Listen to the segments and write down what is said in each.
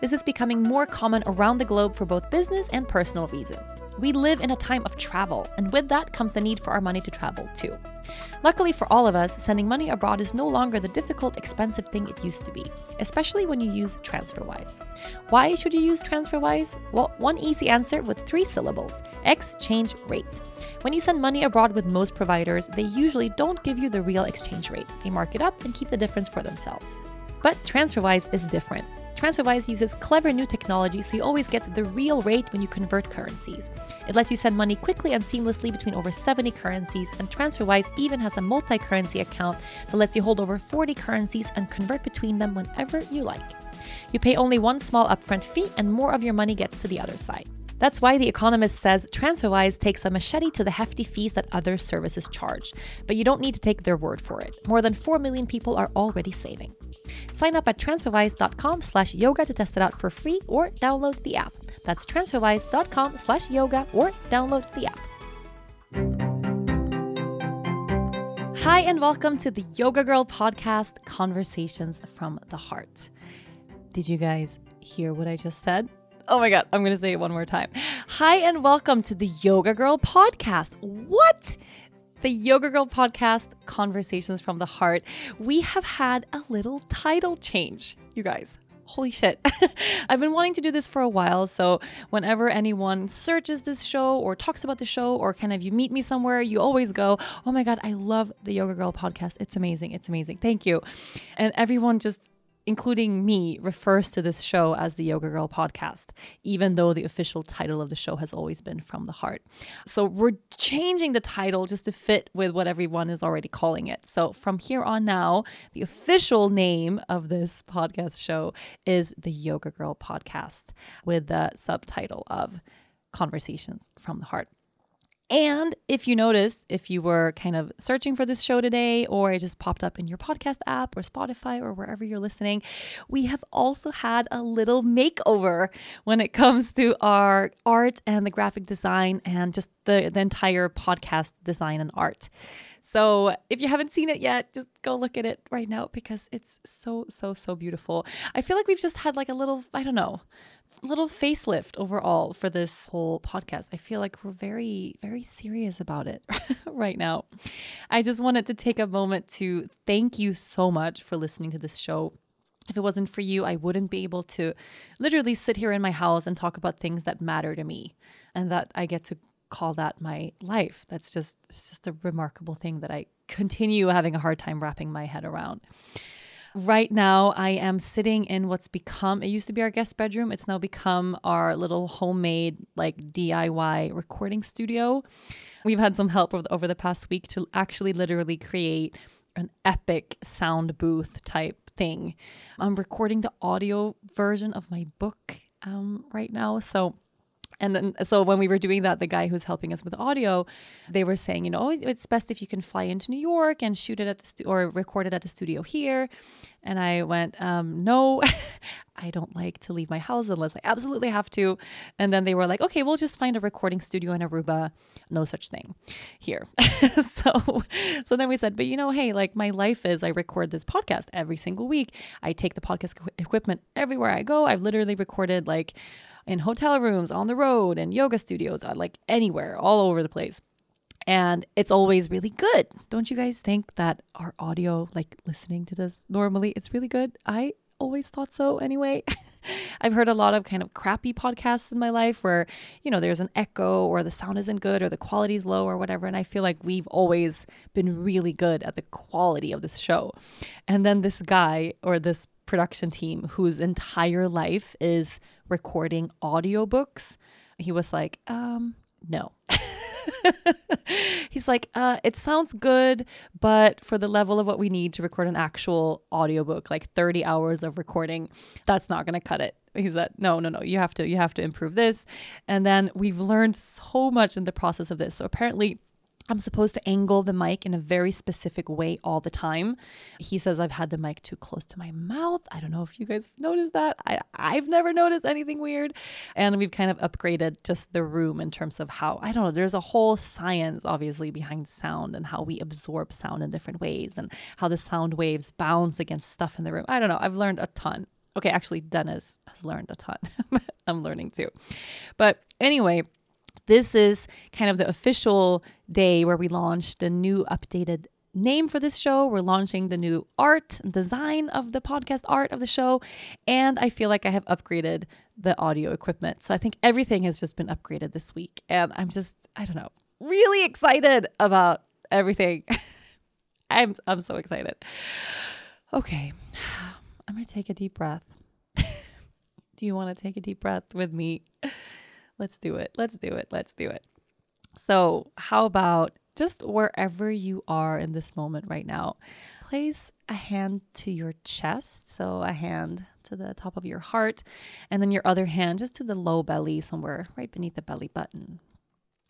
This is becoming more common around the globe for both business and personal reasons. We live in a time of travel, and with that comes the need for our money to travel too. Luckily for all of us, sending money abroad is no longer the difficult, expensive thing it used to be, especially when you use TransferWise. Why should you use TransferWise? Well, one easy answer with three syllables exchange rate. When you send money abroad with most providers, they usually don't give you the real exchange rate. They mark it up and keep the difference for themselves. But TransferWise is different. TransferWise uses clever new technology so you always get the real rate when you convert currencies. It lets you send money quickly and seamlessly between over 70 currencies, and TransferWise even has a multi currency account that lets you hold over 40 currencies and convert between them whenever you like. You pay only one small upfront fee, and more of your money gets to the other side. That's why The Economist says TransferWise takes a machete to the hefty fees that other services charge. But you don't need to take their word for it. More than 4 million people are already saving. Sign up at transferwise.com slash yoga to test it out for free or download the app. That's transferwise.com slash yoga or download the app. Hi, and welcome to the Yoga Girl podcast, Conversations from the Heart. Did you guys hear what I just said? Oh my God, I'm going to say it one more time. Hi, and welcome to the Yoga Girl podcast. What? The Yoga Girl podcast, Conversations from the Heart. We have had a little title change, you guys. Holy shit. I've been wanting to do this for a while. So, whenever anyone searches this show or talks about the show, or kind of you meet me somewhere, you always go, Oh my God, I love the Yoga Girl podcast. It's amazing. It's amazing. Thank you. And everyone just including me, refers to this show as the Yoga Girl podcast, even though the official title of the show has always been From the Heart. So we're changing the title just to fit with what everyone is already calling it. So from here on now, the official name of this podcast show is the Yoga Girl podcast with the subtitle of Conversations from the Heart. And if you noticed, if you were kind of searching for this show today, or it just popped up in your podcast app or Spotify or wherever you're listening, we have also had a little makeover when it comes to our art and the graphic design and just the, the entire podcast design and art. So if you haven't seen it yet, just go look at it right now because it's so, so, so beautiful. I feel like we've just had like a little, I don't know, little facelift overall for this whole podcast. I feel like we're very, very serious about it right now. I just wanted to take a moment to thank you so much for listening to this show. If it wasn't for you, I wouldn't be able to literally sit here in my house and talk about things that matter to me and that I get to call that my life. That's just it's just a remarkable thing that I continue having a hard time wrapping my head around. Right now, I am sitting in what's become, it used to be our guest bedroom. It's now become our little homemade, like DIY recording studio. We've had some help over the, past week to actually literally create an epic sound booth type thing. I'm recording the audio version of my book um, right now. So and then, so when we were doing that, the guy who's helping us with audio, they were saying, you know, oh, it's best if you can fly into New York and shoot it at the stu- or record it at the studio here. And I went, um, no, I don't like to leave my house unless I absolutely have to. And then they were like, okay, we'll just find a recording studio in Aruba. No such thing here. so, so then we said, but you know, hey, like my life is I record this podcast every single week. I take the podcast equipment everywhere I go. I've literally recorded like in hotel rooms, on the road, and yoga studios, uh, like anywhere, all over the place. And it's always really good. Don't you guys think that our audio, like listening to this normally, it's really good? I always thought so anyway. I've heard a lot of kind of crappy podcasts in my life where, you know, there's an echo or the sound isn't good or the quality's low or whatever. And I feel like we've always been really good at the quality of this show. And then this guy or this production team whose entire life is recording audiobooks, he was like, um, no. He's like, uh, it sounds good, but for the level of what we need to record an actual audiobook, like 30 hours of recording, that's not going to cut it. He said, no, no, no, you have to, you have to improve this. And then we've learned so much in the process of this. So apparently, I'm supposed to angle the mic in a very specific way all the time. He says I've had the mic too close to my mouth. I don't know if you guys have noticed that. I, I've never noticed anything weird. And we've kind of upgraded just the room in terms of how, I don't know, there's a whole science obviously behind sound and how we absorb sound in different ways and how the sound waves bounce against stuff in the room. I don't know. I've learned a ton. Okay, actually, Dennis has learned a ton. I'm learning too. But anyway, this is kind of the official day where we launched a new updated name for this show. We're launching the new art design of the podcast art of the show. And I feel like I have upgraded the audio equipment. So I think everything has just been upgraded this week. And I'm just, I don't know, really excited about everything. I'm I'm so excited. Okay. I'm to take a deep breath. Do you want to take a deep breath with me? Let's do it. Let's do it. Let's do it. So, how about just wherever you are in this moment right now, place a hand to your chest. So, a hand to the top of your heart, and then your other hand just to the low belly, somewhere right beneath the belly button.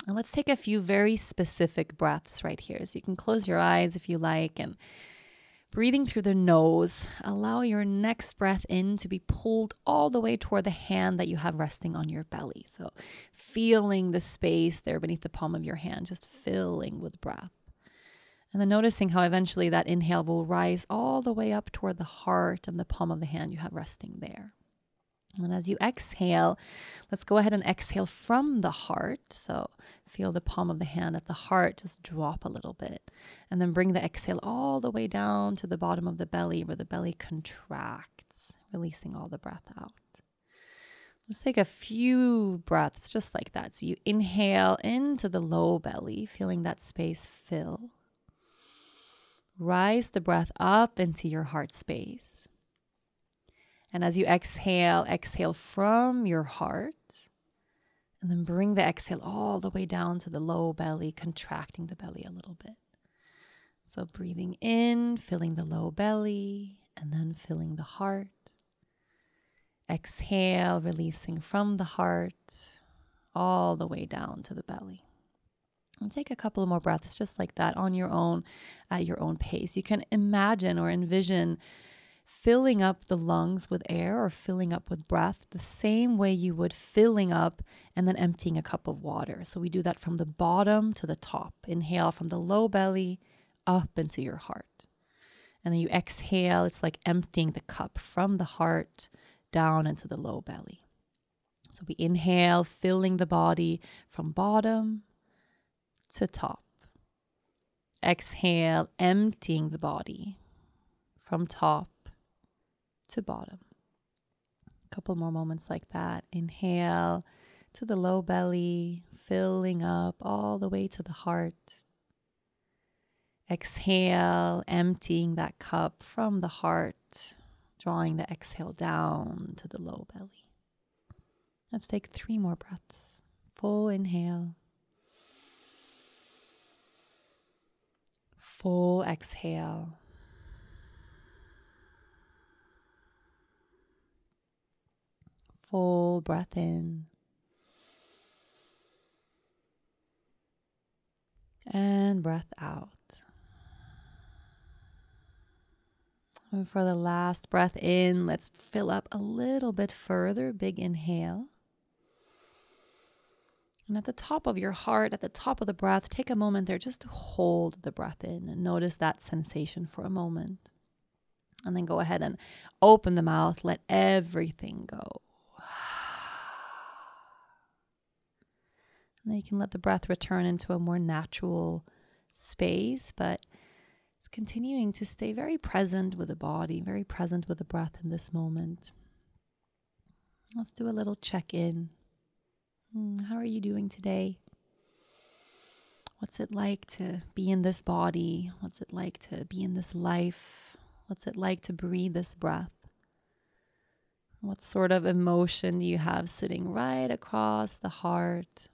And let's take a few very specific breaths right here. So, you can close your eyes if you like and Breathing through the nose, allow your next breath in to be pulled all the way toward the hand that you have resting on your belly. So, feeling the space there beneath the palm of your hand, just filling with breath. And then noticing how eventually that inhale will rise all the way up toward the heart and the palm of the hand you have resting there. And as you exhale, let's go ahead and exhale from the heart. So feel the palm of the hand at the heart just drop a little bit. And then bring the exhale all the way down to the bottom of the belly where the belly contracts, releasing all the breath out. Let's take a few breaths just like that. So you inhale into the low belly, feeling that space fill. Rise the breath up into your heart space. And as you exhale, exhale from your heart. And then bring the exhale all the way down to the low belly, contracting the belly a little bit. So breathing in, filling the low belly, and then filling the heart. Exhale, releasing from the heart all the way down to the belly. And take a couple more breaths just like that on your own, at your own pace. You can imagine or envision filling up the lungs with air or filling up with breath the same way you would filling up and then emptying a cup of water. So we do that from the bottom to the top. Inhale from the low belly up into your heart. And then you exhale, it's like emptying the cup from the heart down into the low belly. So we inhale, filling the body from bottom to top. Exhale, emptying the body from top to bottom. A couple more moments like that. Inhale to the low belly, filling up all the way to the heart. Exhale, emptying that cup from the heart, drawing the exhale down to the low belly. Let's take three more breaths. Full inhale. Full exhale. Full breath in. And breath out. And for the last breath in, let's fill up a little bit further. Big inhale. And at the top of your heart, at the top of the breath, take a moment there just to hold the breath in and notice that sensation for a moment. And then go ahead and open the mouth, let everything go. Then you can let the breath return into a more natural space, but it's continuing to stay very present with the body, very present with the breath in this moment. Let's do a little check in. Hmm, how are you doing today? What's it like to be in this body? What's it like to be in this life? What's it like to breathe this breath? What sort of emotion do you have sitting right across the heart?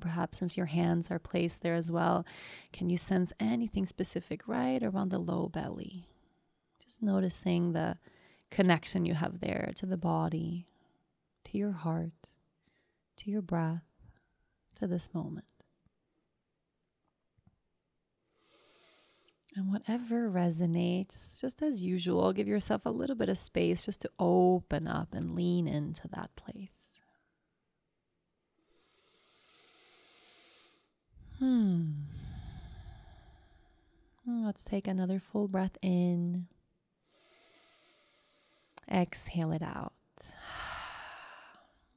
Perhaps since your hands are placed there as well, can you sense anything specific right around the low belly? Just noticing the connection you have there to the body, to your heart, to your breath, to this moment. And whatever resonates, just as usual, give yourself a little bit of space just to open up and lean into that place. Hmm. Let's take another full breath in. Exhale it out.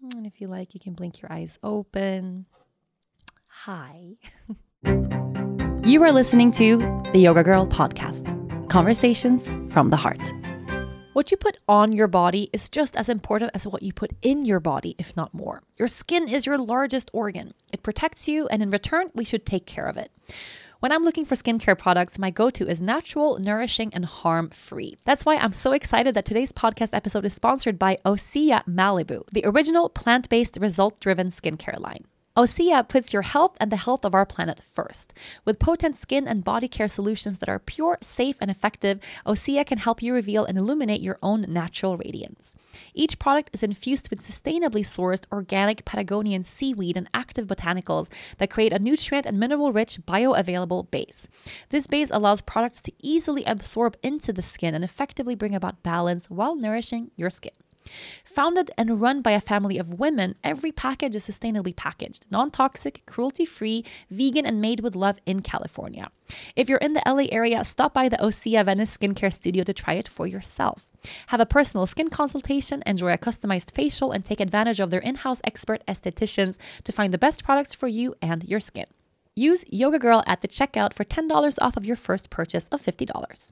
And if you like, you can blink your eyes open. Hi. you are listening to the Yoga Girl podcast conversations from the heart. What you put on your body is just as important as what you put in your body, if not more. Your skin is your largest organ. It protects you, and in return, we should take care of it. When I'm looking for skincare products, my go to is natural, nourishing, and harm free. That's why I'm so excited that today's podcast episode is sponsored by Osea Malibu, the original plant based, result driven skincare line. Osea puts your health and the health of our planet first. With potent skin and body care solutions that are pure, safe, and effective, Osea can help you reveal and illuminate your own natural radiance. Each product is infused with sustainably sourced organic Patagonian seaweed and active botanicals that create a nutrient and mineral rich bioavailable base. This base allows products to easily absorb into the skin and effectively bring about balance while nourishing your skin. Founded and run by a family of women, every package is sustainably packaged, non toxic, cruelty free, vegan, and made with love in California. If you're in the LA area, stop by the Osea Venice Skincare Studio to try it for yourself. Have a personal skin consultation, enjoy a customized facial, and take advantage of their in house expert estheticians to find the best products for you and your skin. Use Yoga Girl at the checkout for $10 off of your first purchase of $50.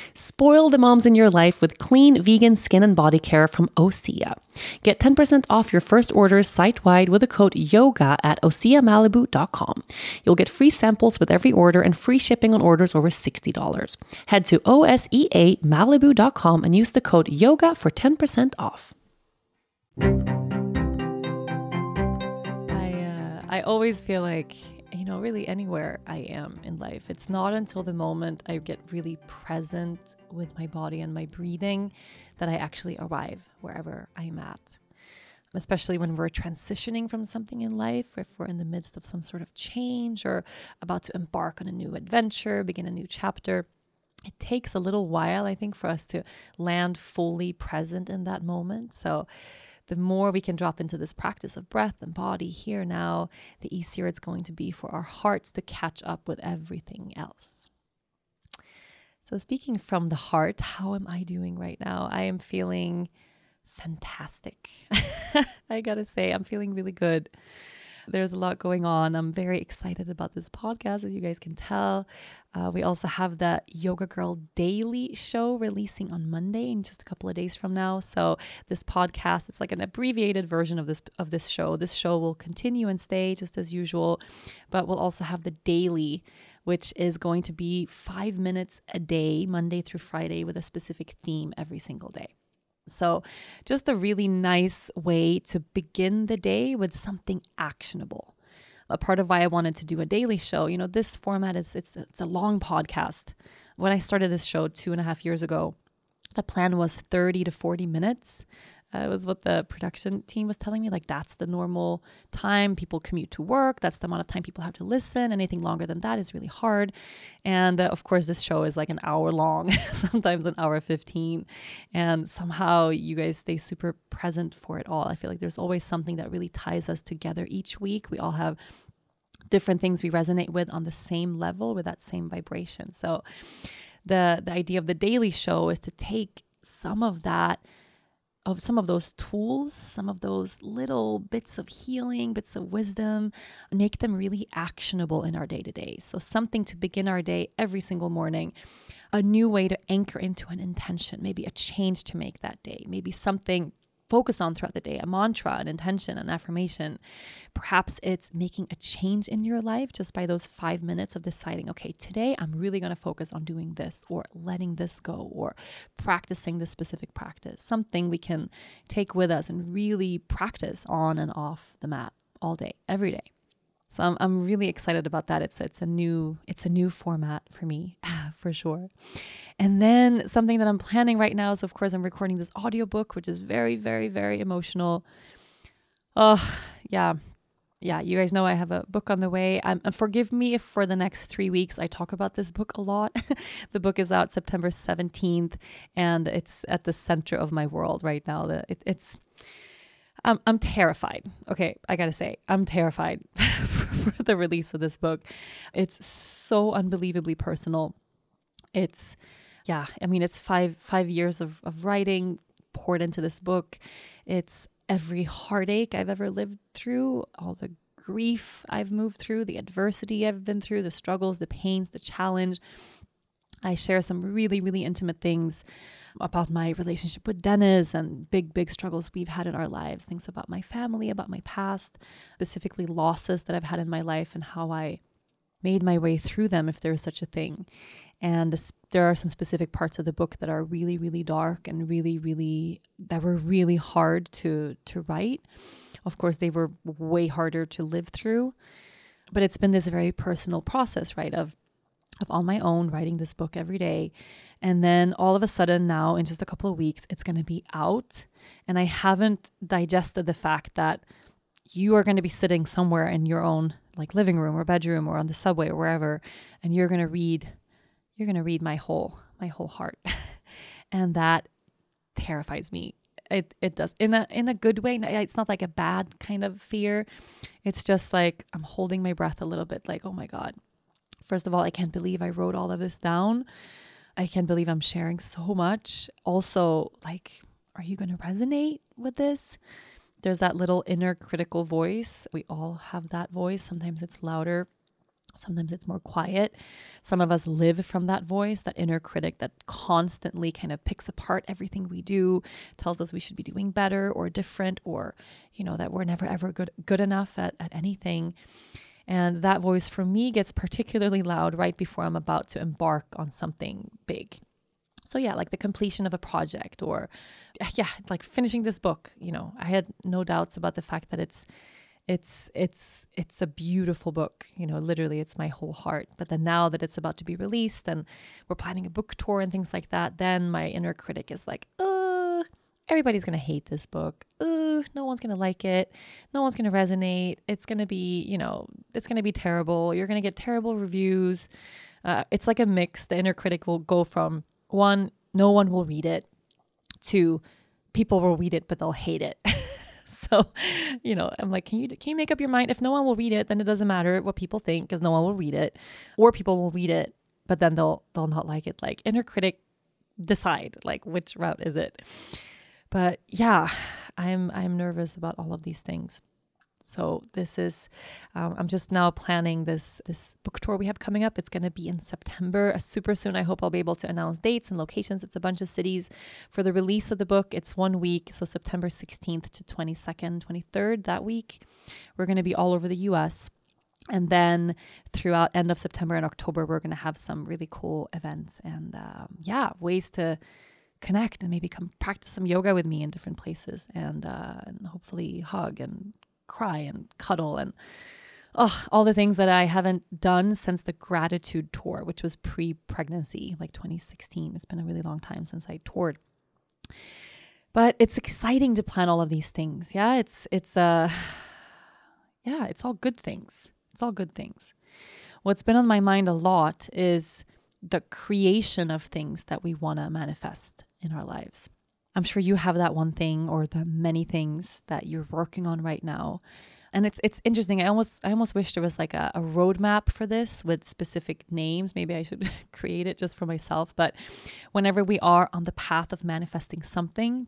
Spoil the moms in your life with clean vegan skin and body care from Osea. Get 10% off your first orders site wide with the code YOGA at OseaMalibu.com. You'll get free samples with every order and free shipping on orders over $60. Head to OSEAMalibu.com and use the code YOGA for 10% off. I, uh, I always feel like you know, really anywhere I am in life. It's not until the moment I get really present with my body and my breathing that I actually arrive wherever I'm at. especially when we're transitioning from something in life, if we're in the midst of some sort of change or about to embark on a new adventure, begin a new chapter. It takes a little while, I think, for us to land fully present in that moment. So, the more we can drop into this practice of breath and body here now, the easier it's going to be for our hearts to catch up with everything else. So, speaking from the heart, how am I doing right now? I am feeling fantastic. I gotta say, I'm feeling really good. There's a lot going on. I'm very excited about this podcast, as you guys can tell. Uh, we also have the Yoga Girl Daily show releasing on Monday in just a couple of days from now. So this podcast, it's like an abbreviated version of this of this show. This show will continue and stay just as usual, but we'll also have the daily which is going to be five minutes a day, Monday through Friday, with a specific theme every single day. So, just a really nice way to begin the day with something actionable. A part of why I wanted to do a daily show, you know, this format is it's it's a long podcast. When I started this show two and a half years ago, the plan was 30 to 40 minutes. Uh, it was what the production team was telling me. Like, that's the normal time people commute to work. That's the amount of time people have to listen. Anything longer than that is really hard. And uh, of course, this show is like an hour long, sometimes an hour 15. And somehow you guys stay super present for it all. I feel like there's always something that really ties us together each week. We all have different things we resonate with on the same level with that same vibration. So, the, the idea of the daily show is to take some of that of some of those tools, some of those little bits of healing, bits of wisdom, make them really actionable in our day to day. So, something to begin our day every single morning, a new way to anchor into an intention, maybe a change to make that day, maybe something focus on throughout the day a mantra, an intention, an affirmation. Perhaps it's making a change in your life just by those five minutes of deciding, okay, today I'm really going to focus on doing this or letting this go or practicing this specific practice, something we can take with us and really practice on and off the mat all day, every day. So I'm, I'm really excited about that. It's it's a new it's a new format for me for sure. And then something that I'm planning right now is of course I'm recording this audiobook which is very very very emotional. Oh, yeah. Yeah, you guys know I have a book on the way. Um, and forgive me if for the next three weeks I talk about this book a lot. the book is out September 17th, and it's at the center of my world right now. It, it's I'm, I'm terrified. Okay, I gotta say, I'm terrified for the release of this book. It's so unbelievably personal. It's, yeah, I mean, it's five five years of, of writing poured into this book. It's every heartache I've ever lived through, all the grief I've moved through, the adversity I've been through, the struggles, the pains, the challenge. I share some really, really intimate things about my relationship with Dennis and big, big struggles we've had in our lives, things about my family, about my past, specifically losses that I've had in my life and how I made my way through them, if there is such a thing. And there are some specific parts of the book that are really, really dark and really, really that were really hard to to write. Of course, they were way harder to live through, but it's been this very personal process, right? Of of on my own writing this book every day. And then all of a sudden, now in just a couple of weeks, it's going to be out. And I haven't digested the fact that you are going to be sitting somewhere in your own like living room or bedroom or on the subway or wherever and you're going to read you're going to read my whole my whole heart. And that terrifies me. It it does in a in a good way. It's not like a bad kind of fear. It's just like i'm holding my breath a little bit like oh my god first of all i can't believe i wrote all of this down I can't believe I'm sharing so much. Also, like, are you going to resonate with this? There's that little inner critical voice. We all have that voice. Sometimes it's louder, sometimes it's more quiet. Some of us live from that voice, that inner critic that constantly kind of picks apart everything we do, tells us we should be doing better or different, or, you know, that we're never ever good good enough at, at anything. And that voice for me gets particularly loud right before I'm about to embark on something big. So, yeah, like the completion of a project or, yeah, like finishing this book. You know, I had no doubts about the fact that it's it's it's it's a beautiful book you know literally it's my whole heart but then now that it's about to be released and we're planning a book tour and things like that then my inner critic is like uh everybody's going to hate this book. Ooh, no one's going to like it. No one's going to resonate. It's going to be, you know, it's going to be terrible. You're going to get terrible reviews. Uh, it's like a mix. The inner critic will go from one, no one will read it, to people will read it, but they'll hate it. so, you know, I'm like, can you can you make up your mind? If no one will read it, then it doesn't matter what people think because no one will read it, or people will read it, but then they'll they'll not like it. Like inner critic, decide like which route is it. But yeah, I'm I'm nervous about all of these things. So this is, um, I'm just now planning this this book tour we have coming up. It's going to be in September, uh, super soon. I hope I'll be able to announce dates and locations. It's a bunch of cities for the release of the book. It's one week, so September 16th to 22nd, 23rd that week. We're going to be all over the U.S. And then throughout end of September and October, we're going to have some really cool events and um, yeah, ways to connect and maybe come practice some yoga with me in different places and, uh, and hopefully hug and cry and cuddle and oh, all the things that I haven't done since the gratitude tour, which was pre pregnancy, like 2016. It's been a really long time since I toured. But it's exciting to plan all of these things. Yeah, it's it's uh yeah, it's all good things. It's all good things. What's been on my mind a lot is the creation of things that we want to manifest in our lives. I'm sure you have that one thing or the many things that you're working on right now. And it's it's interesting. I almost I almost wish there was like a, a roadmap for this with specific names. Maybe I should create it just for myself. But whenever we are on the path of manifesting something,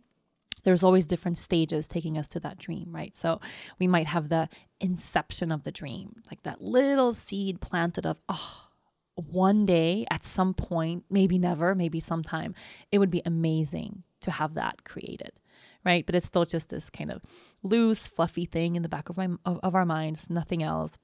there's always different stages taking us to that dream, right? So we might have the inception of the dream, like that little seed planted of, oh, one day at some point, maybe never, maybe sometime, it would be amazing to have that created right but it's still just this kind of loose fluffy thing in the back of my of, of our minds nothing else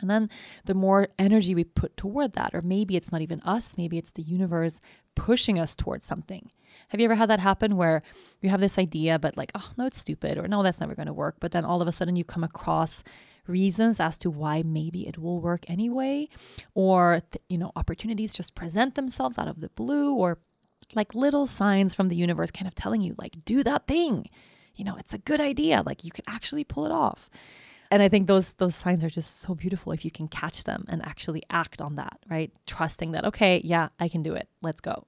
and then the more energy we put toward that, or maybe it's not even us, maybe it's the universe pushing us towards something. Have you ever had that happen where you have this idea, but like, oh, no, it's stupid, or no, that's never going to work. But then all of a sudden you come across reasons as to why maybe it will work anyway, or, th- you know, opportunities just present themselves out of the blue, or like little signs from the universe kind of telling you, like, do that thing. You know, it's a good idea. Like, you can actually pull it off. And I think those those signs are just so beautiful if you can catch them and actually act on that, right? Trusting that, okay, yeah, I can do it. Let's go.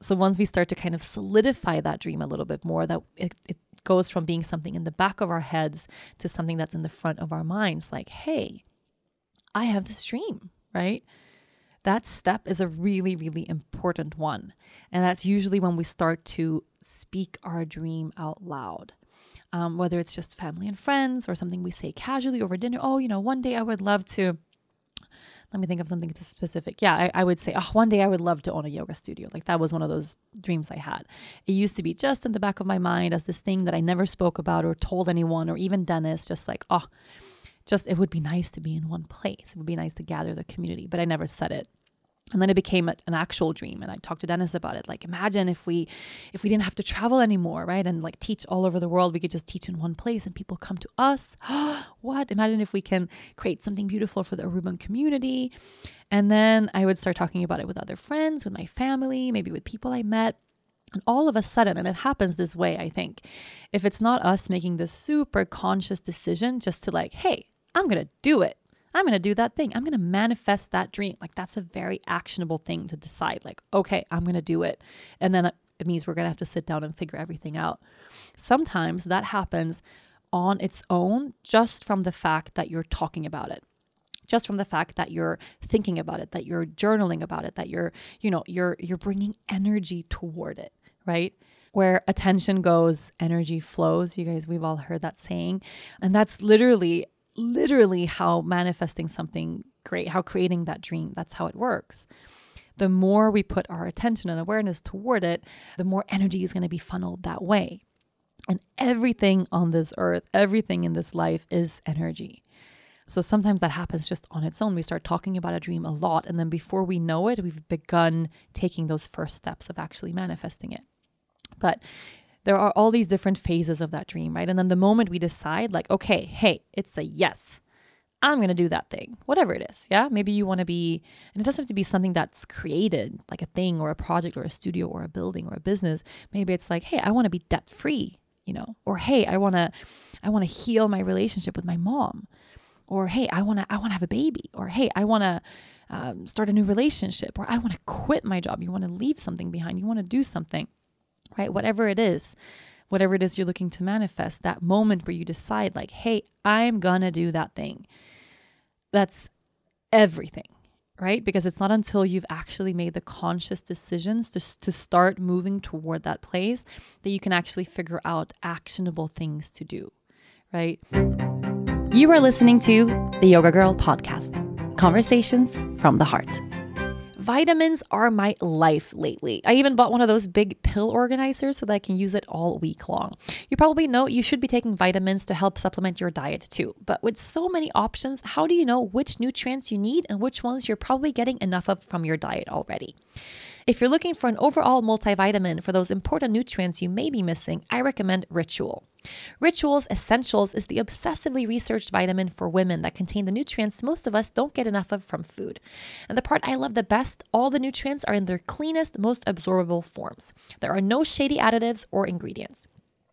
So once we start to kind of solidify that dream a little bit more, that it, it goes from being something in the back of our heads to something that's in the front of our minds, like, hey, I have this dream, right? That step is a really, really important one. And that's usually when we start to speak our dream out loud. Um, whether it's just family and friends or something we say casually over dinner. Oh, you know, one day I would love to. Let me think of something specific. Yeah, I, I would say, oh, one day I would love to own a yoga studio. Like that was one of those dreams I had. It used to be just in the back of my mind as this thing that I never spoke about or told anyone or even Dennis, just like, oh, just it would be nice to be in one place. It would be nice to gather the community, but I never said it and then it became an actual dream. And i talked to dennis about it. Like imagine if we if we didn't have to travel anymore right? And like teach all over the world. We could just teach in one place and people come to us. What? Imagine if we can create something beautiful for the aruban community. And then i would start talking about it with other friends with my family maybe with people i met. And all of a sudden, and it happens this way, I think, if it's not us making this super conscious decision just to like, hey, I'm going to do it. I'm going to do that thing. I'm going to manifest that dream. Like that's a very actionable thing to decide. Like, okay, I'm going to do it. And then uh, it means we're going to have to sit down and figure everything out. Sometimes that happens on its own just from the fact that you're talking about it just from the fact that you're thinking about it that you're journaling about it that you're you know you're you're bringing energy toward it right where attention goes energy flows you guys we've all heard that saying and that's literally literally how manifesting something great, how creating that dream, that's how it works. The more we put our attention and awareness toward it, the more energy is going to be funneled that way. And everything on this earth, everything in this life is energy. So sometimes that happens just on its own. We start talking about a dream a lot. And then before we know it, we've begun taking those first steps of actually manifesting it. But there are all these different phases of that dream, right? And then the moment we decide, like, okay, hey, it's a yes. I'm going to do that thing, whatever it is. Yeah. Maybe you want to be, and it doesn't have to be something that's created, like a thing or a project or a studio or a building or a business. Maybe it's like, hey, I want to be debt free, you know, or hey, I want to, I want to heal my relationship with my mom, or hey, I want to, I want to have a baby, or hey, I want to um, start a new relationship, or I want to quit my job. You want to leave something behind. You want to do something, right? Whatever it is whatever it is you're looking to manifest, that moment where you decide, like, hey, I'm gonna do that thing. That's everything, right? Because it's not until you've actually made the conscious decisions to, to start moving toward that place that you can actually figure out actionable things to do, right? You are listening to the Yoga Girl podcast conversations from the heart. Vitamins are my life lately. I even bought one of those big pill organizers so that I can use it all week long. You probably know you should be taking vitamins to help supplement your diet too. But with so many options, how do you know which nutrients you need and which ones you're probably getting enough of from your diet already? If you're looking for an overall multivitamin for those important nutrients you may be missing, I recommend Ritual. Rituals Essentials is the obsessively researched vitamin for women that contain the nutrients most of us don't get enough of from food. And the part I love the best all the nutrients are in their cleanest, most absorbable forms. There are no shady additives or ingredients.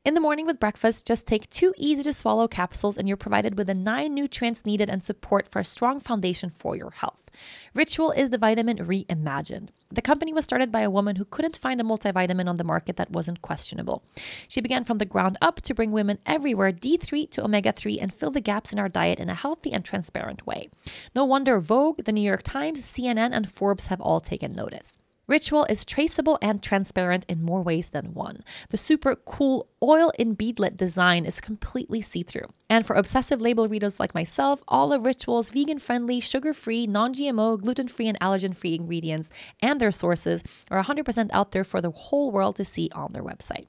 In the morning with breakfast, just take two easy to swallow capsules and you're provided with the nine nutrients needed and support for a strong foundation for your health. Ritual is the vitamin reimagined. The company was started by a woman who couldn't find a multivitamin on the market that wasn't questionable. She began from the ground up to bring women everywhere D3 to omega 3 and fill the gaps in our diet in a healthy and transparent way. No wonder Vogue, the New York Times, CNN, and Forbes have all taken notice. Ritual is traceable and transparent in more ways than one. The super cool oil in beadlet design is completely see through. And for obsessive label readers like myself, all of Ritual's vegan friendly, sugar free, non GMO, gluten free, and allergen free ingredients and their sources are 100% out there for the whole world to see on their website.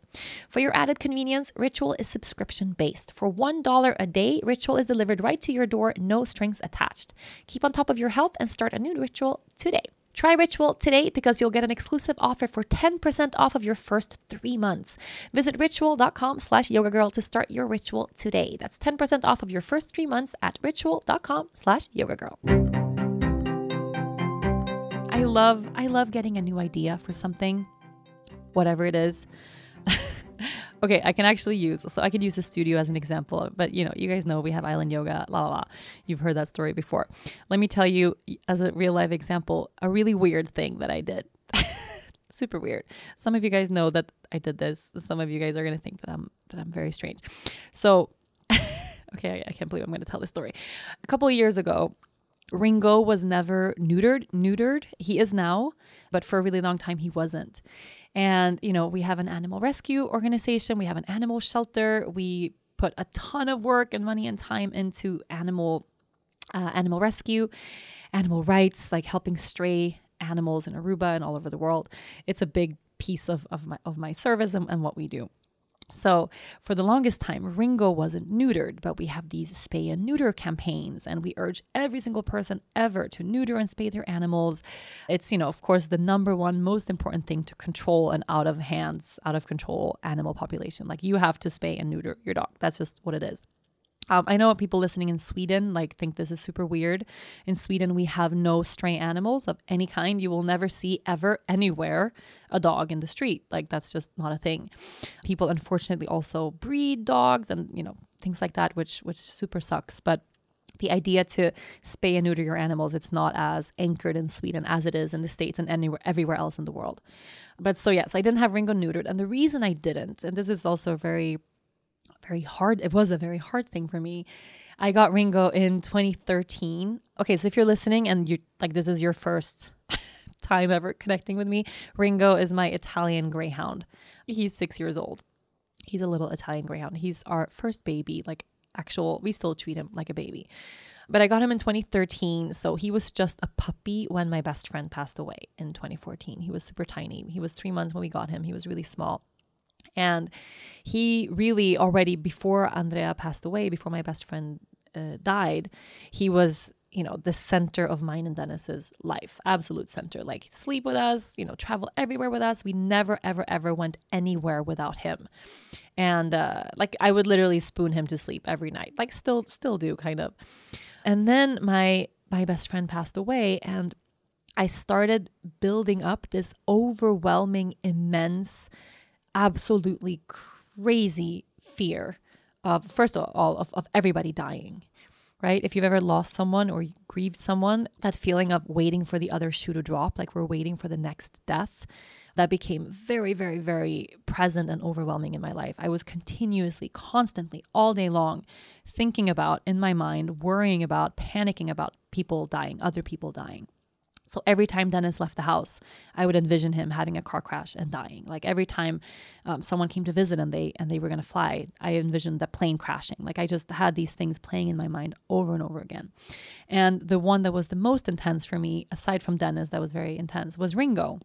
For your added convenience, Ritual is subscription based. For $1 a day, Ritual is delivered right to your door, no strings attached. Keep on top of your health and start a new ritual today. Try Ritual today because you'll get an exclusive offer for 10% off of your first three months. Visit ritual.com slash yoga girl to start your ritual today. That's 10% off of your first three months at ritual.com slash yoga girl. I love I love getting a new idea for something, whatever it is. okay, I can actually use so I could use the studio as an example, but you know, you guys know we have island yoga, la la la. You've heard that story before. Let me tell you as a real life example, a really weird thing that I did. Super weird. Some of you guys know that I did this. Some of you guys are gonna think that I'm that I'm very strange. So okay, I, I can't believe I'm gonna tell this story. A couple of years ago, Ringo was never neutered, neutered. He is now, but for a really long time he wasn't. And, you know, we have an animal rescue organization, we have an animal shelter. We put a ton of work and money and time into animal uh, animal rescue, animal rights, like helping stray animals in Aruba and all over the world. It's a big piece of, of my of my service and, and what we do. So, for the longest time, Ringo wasn't neutered, but we have these spay and neuter campaigns, and we urge every single person ever to neuter and spay their animals. It's, you know, of course, the number one most important thing to control an out of hands, out of control animal population. Like, you have to spay and neuter your dog. That's just what it is. Um, I know people listening in Sweden like think this is super weird. In Sweden, we have no stray animals of any kind. You will never see ever anywhere a dog in the street. Like that's just not a thing. People unfortunately also breed dogs and you know things like that, which which super sucks. But the idea to spay and neuter your animals, it's not as anchored in Sweden as it is in the States and anywhere everywhere else in the world. But so yes, I didn't have Ringo neutered. And the reason I didn't, and this is also very very hard. It was a very hard thing for me. I got Ringo in 2013. Okay, so if you're listening and you like this is your first time ever connecting with me, Ringo is my Italian greyhound. He's 6 years old. He's a little Italian greyhound. He's our first baby, like actual we still treat him like a baby. But I got him in 2013, so he was just a puppy when my best friend passed away in 2014. He was super tiny. He was 3 months when we got him. He was really small. And he really already before Andrea passed away, before my best friend uh, died, he was you know, the center of mine and Dennis's life, absolute center. Like sleep with us, you know, travel everywhere with us. We never, ever, ever went anywhere without him. And uh, like I would literally spoon him to sleep every night, like still, still do kind of. And then my my best friend passed away, and I started building up this overwhelming, immense, absolutely crazy fear of first of all of, of everybody dying right? If you've ever lost someone or grieved someone, that feeling of waiting for the other shoe to drop, like we're waiting for the next death, that became very, very, very present and overwhelming in my life. I was continuously, constantly, all day long thinking about in my mind, worrying about, panicking about people dying, other people dying. So every time Dennis left the house, I would envision him having a car crash and dying. Like every time um, someone came to visit and they and they were going to fly, I envisioned the plane crashing. Like I just had these things playing in my mind over and over again. And the one that was the most intense for me, aside from Dennis, that was very intense, was Ringo.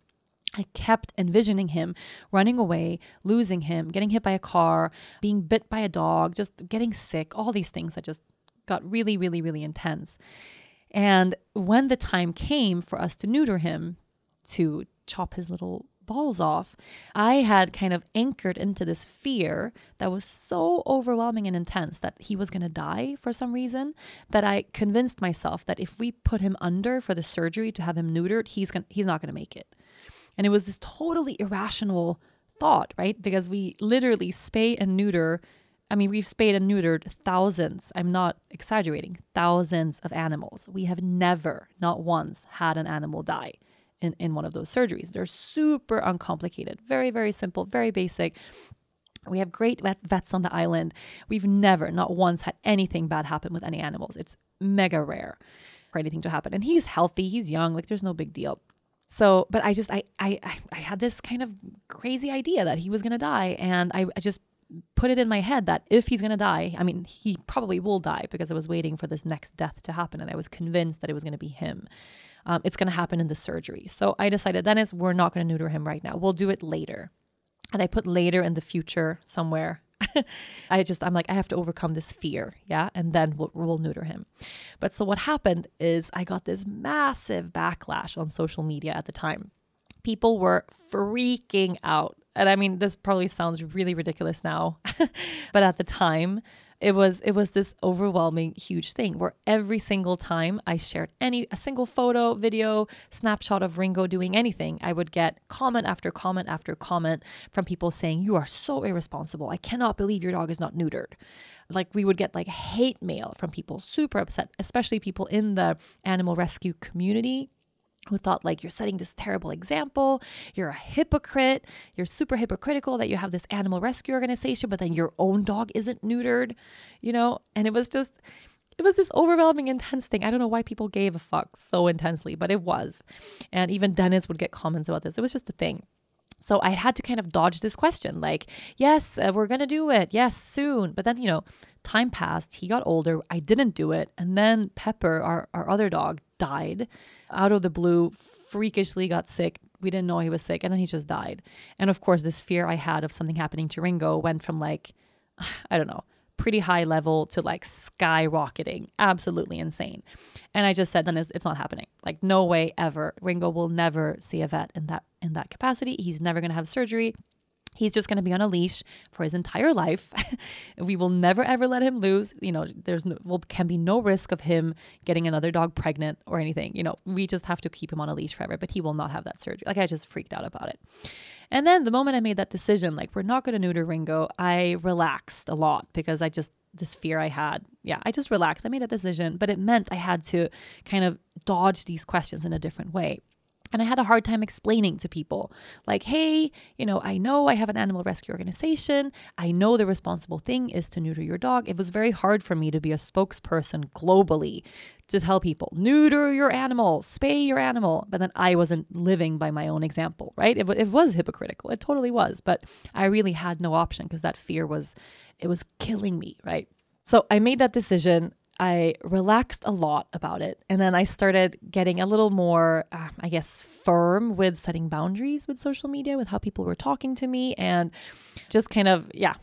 I kept envisioning him running away, losing him, getting hit by a car, being bit by a dog, just getting sick, all these things that just got really, really, really intense. And when the time came for us to neuter him, to chop his little balls off, I had kind of anchored into this fear that was so overwhelming and intense that he was going to die for some reason that I convinced myself that if we put him under for the surgery to have him neutered, he's going he's not going to make it. And it was this totally irrational thought, right? Because we literally spay and neuter I mean, we've spayed and neutered thousands, I'm not exaggerating, thousands of animals. We have never, not once, had an animal die in, in one of those surgeries. They're super uncomplicated, very, very simple, very basic. We have great vet- vets on the island. We've never, not once, had anything bad happen with any animals. It's mega rare for anything to happen. And he's healthy, he's young, like there's no big deal. So, but I just I I I had this kind of crazy idea that he was gonna die, and I, I just put it in my head that if he's going to die, I mean, he probably will die because I was waiting for this next death to happen and I was convinced that it was going to be him. Um, it's going to happen in the surgery. So I decided, Dennis, we're not going to neuter him right now. We'll do it later. And I put later in the future somewhere. I just, I'm like, I have to overcome this fear. Yeah. And then we'll, we'll neuter him. But so what happened is I got this massive backlash on social media at the time people were freaking out and I mean this probably sounds really ridiculous now, but at the time it was it was this overwhelming huge thing where every single time I shared any a single photo, video, snapshot of Ringo doing anything, I would get comment after comment after comment from people saying you are so irresponsible. I cannot believe your dog is not neutered. Like we would get like hate mail from people super upset, especially people in the animal rescue community who thought like you're setting this terrible example, you're a hypocrite, you're super hypocritical that you have this animal rescue organization, but then your own dog isn't neutered, you know? And it was just it was this overwhelming intense thing. I don't know why people gave a fuck so intensely, but it was. And even Dennis would get comments about this. It was just a thing. So I had to kind of dodge this question like, yes, uh, we're going to do it. Yes, soon. But then, you know, time passed. He got older. I didn't do it. And then Pepper, our, our other dog, died out of the blue, freakishly got sick. We didn't know he was sick. And then he just died. And of course, this fear I had of something happening to Ringo went from like, I don't know, pretty high level to like skyrocketing, absolutely insane. And I just said, then it's, it's not happening. Like no way ever. Ringo will never see a vet in that in that capacity. He's never to have surgery. He's just going to be on a leash for his entire life. we will never ever let him lose. You know, there's no, well, can be no risk of him getting another dog pregnant or anything. You know, we just have to keep him on a leash forever. But he will not have that surgery. Like I just freaked out about it. And then the moment I made that decision, like we're not going to neuter Ringo, I relaxed a lot because I just this fear I had. Yeah, I just relaxed. I made a decision, but it meant I had to kind of dodge these questions in a different way. And I had a hard time explaining to people, like, hey, you know, I know I have an animal rescue organization. I know the responsible thing is to neuter your dog. It was very hard for me to be a spokesperson globally to tell people, neuter your animal, spay your animal. But then I wasn't living by my own example, right? It, it was hypocritical. It totally was. But I really had no option because that fear was, it was killing me, right? So I made that decision. I relaxed a lot about it. And then I started getting a little more, uh, I guess, firm with setting boundaries with social media, with how people were talking to me, and just kind of, yeah,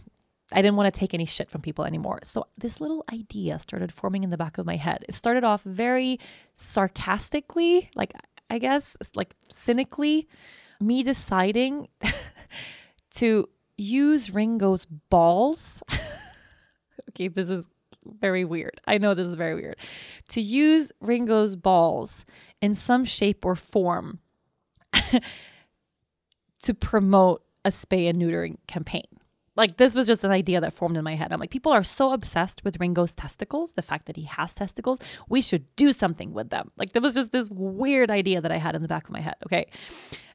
I didn't want to take any shit from people anymore. So this little idea started forming in the back of my head. It started off very sarcastically, like I guess, like cynically, me deciding to use Ringo's balls. okay, this is very weird. I know this is very weird. To use Ringo's balls in some shape or form to promote a spay and neutering campaign like this was just an idea that formed in my head. I'm like, people are so obsessed with Ringo's testicles, the fact that he has testicles. We should do something with them. Like there was just this weird idea that I had in the back of my head. Okay.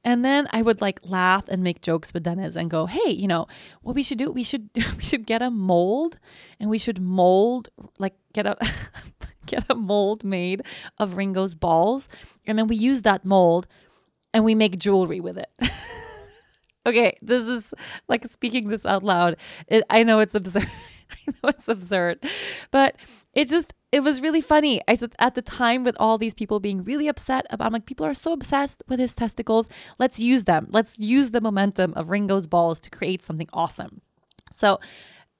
And then I would like laugh and make jokes with Dennis and go, hey, you know, what we should do, we should we should get a mold and we should mold like get a get a mold made of Ringo's balls. And then we use that mold and we make jewelry with it. Okay, this is like speaking this out loud. It, I know it's absurd. I know it's absurd, but it just it was really funny. I said at the time with all these people being really upset about I'm like people are so obsessed with his testicles. Let's use them. Let's use the momentum of Ringo's balls to create something awesome. So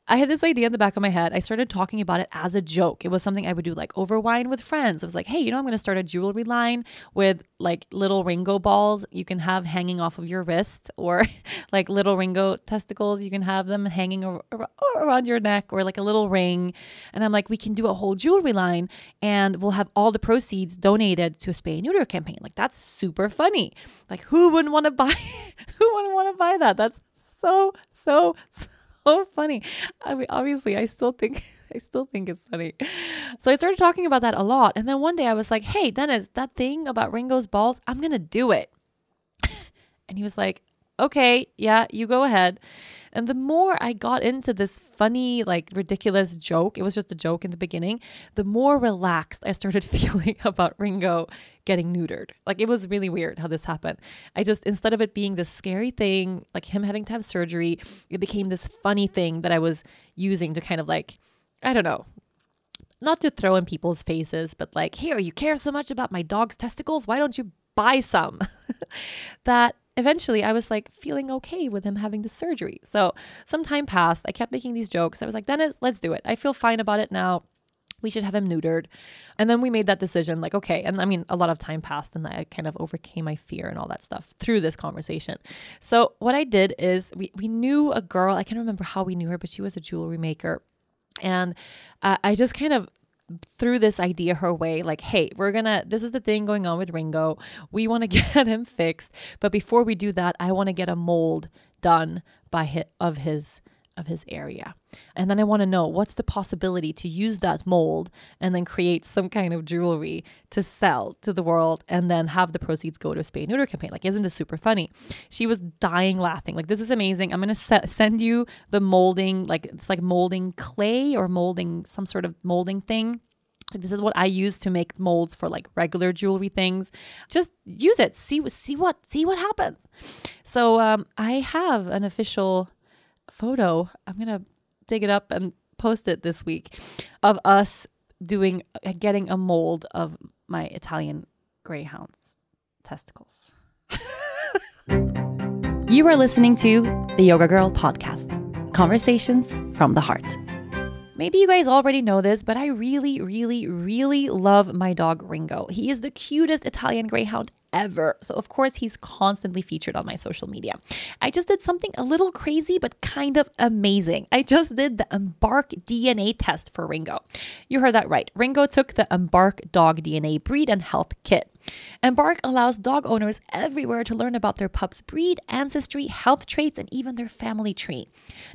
I had this idea in the back of my head. I started talking about it as a joke. It was something I would do like over wine with friends. I was like, hey, you know, I'm going to start a jewelry line with like little Ringo balls you can have hanging off of your wrist or like little Ringo testicles. You can have them hanging around your neck or like a little ring. And I'm like, we can do a whole jewelry line and we'll have all the proceeds donated to a spay and neuter campaign. Like, that's super funny. Like, who wouldn't want to buy, who wouldn't want to buy that? That's so, so, so so funny. I mean, obviously, I still think I still think it's funny. So I started talking about that a lot, and then one day I was like, "Hey, Dennis, that thing about Ringo's balls, I'm gonna do it." and he was like, "Okay, yeah, you go ahead." And the more I got into this funny, like ridiculous joke, it was just a joke in the beginning, the more relaxed I started feeling about Ringo getting neutered. Like it was really weird how this happened. I just, instead of it being this scary thing, like him having to have surgery, it became this funny thing that I was using to kind of like, I don't know, not to throw in people's faces, but like, here, you care so much about my dog's testicles. Why don't you buy some? that eventually I was like feeling okay with him having the surgery. So some time passed. I kept making these jokes. I was like, Dennis, let's do it. I feel fine about it now. We should have him neutered. And then we made that decision like, okay. And I mean, a lot of time passed and I kind of overcame my fear and all that stuff through this conversation. So what I did is we, we knew a girl. I can't remember how we knew her, but she was a jewelry maker. And uh, I just kind of threw this idea her way like hey we're gonna this is the thing going on with ringo. We want to get him fixed. But before we do that i want to get a mold done by his, of his of his area. And then I want to know what's the possibility to use that mold and then create some kind of jewelry to sell to the world and then have the proceeds go to a spay neuter campaign. Like, isn't this super funny? She was dying laughing. Like, this is amazing. I'm going to se- send you the molding, like, it's like molding clay or molding some sort of molding thing. This is what I use to make molds for like regular jewelry things. Just use it. See see what see what happens. So um, I have an official photo. I'm going to dig it up and post it this week of us doing getting a mold of my Italian greyhound's testicles. you are listening to the Yoga Girl podcast. Conversations from the heart. Maybe you guys already know this, but I really, really, really love my dog Ringo. He is the cutest Italian Greyhound ever. So, of course, he's constantly featured on my social media. I just did something a little crazy, but kind of amazing. I just did the Embark DNA test for Ringo. You heard that right. Ringo took the Embark Dog DNA Breed and Health Kit. Embark allows dog owners everywhere to learn about their pup's breed, ancestry, health traits, and even their family tree.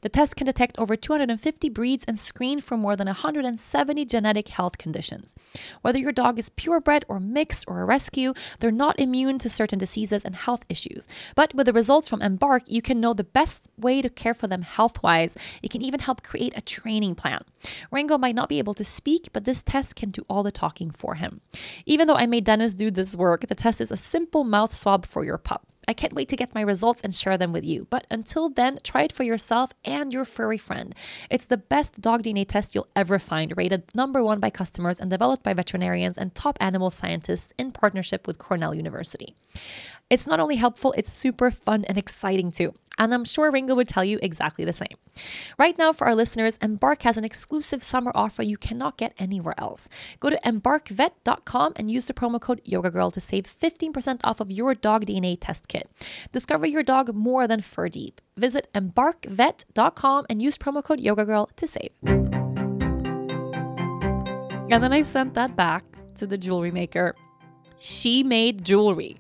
The test can detect over 250 breeds and screen for more than 170 genetic health conditions. Whether your dog is purebred or mixed or a rescue, they're not immune to certain diseases and health issues. But with the results from Embark, you can know the best way to care for them health wise. It can even help create a training plan. Ringo might not be able to speak, but this test can do all the talking for him. Even though I made Dennis do this work, the test is a simple mouth swab for your pup. I can't wait to get my results and share them with you. But until then, try it for yourself and your furry friend. It's the best dog DNA test you'll ever find, rated number one by customers and developed by veterinarians and top animal scientists in partnership with Cornell University. It's not only helpful, it's super fun and exciting too. And I'm sure Ringo would tell you exactly the same. Right now, for our listeners, Embark has an exclusive summer offer you cannot get anywhere else. Go to embarkvet.com and use the promo code YogaGirl to save 15% off of your dog DNA test kit. Discover your dog more than fur deep. Visit embarkvet.com and use promo code YogaGirl to save. And then I sent that back to the jewelry maker. She made jewelry.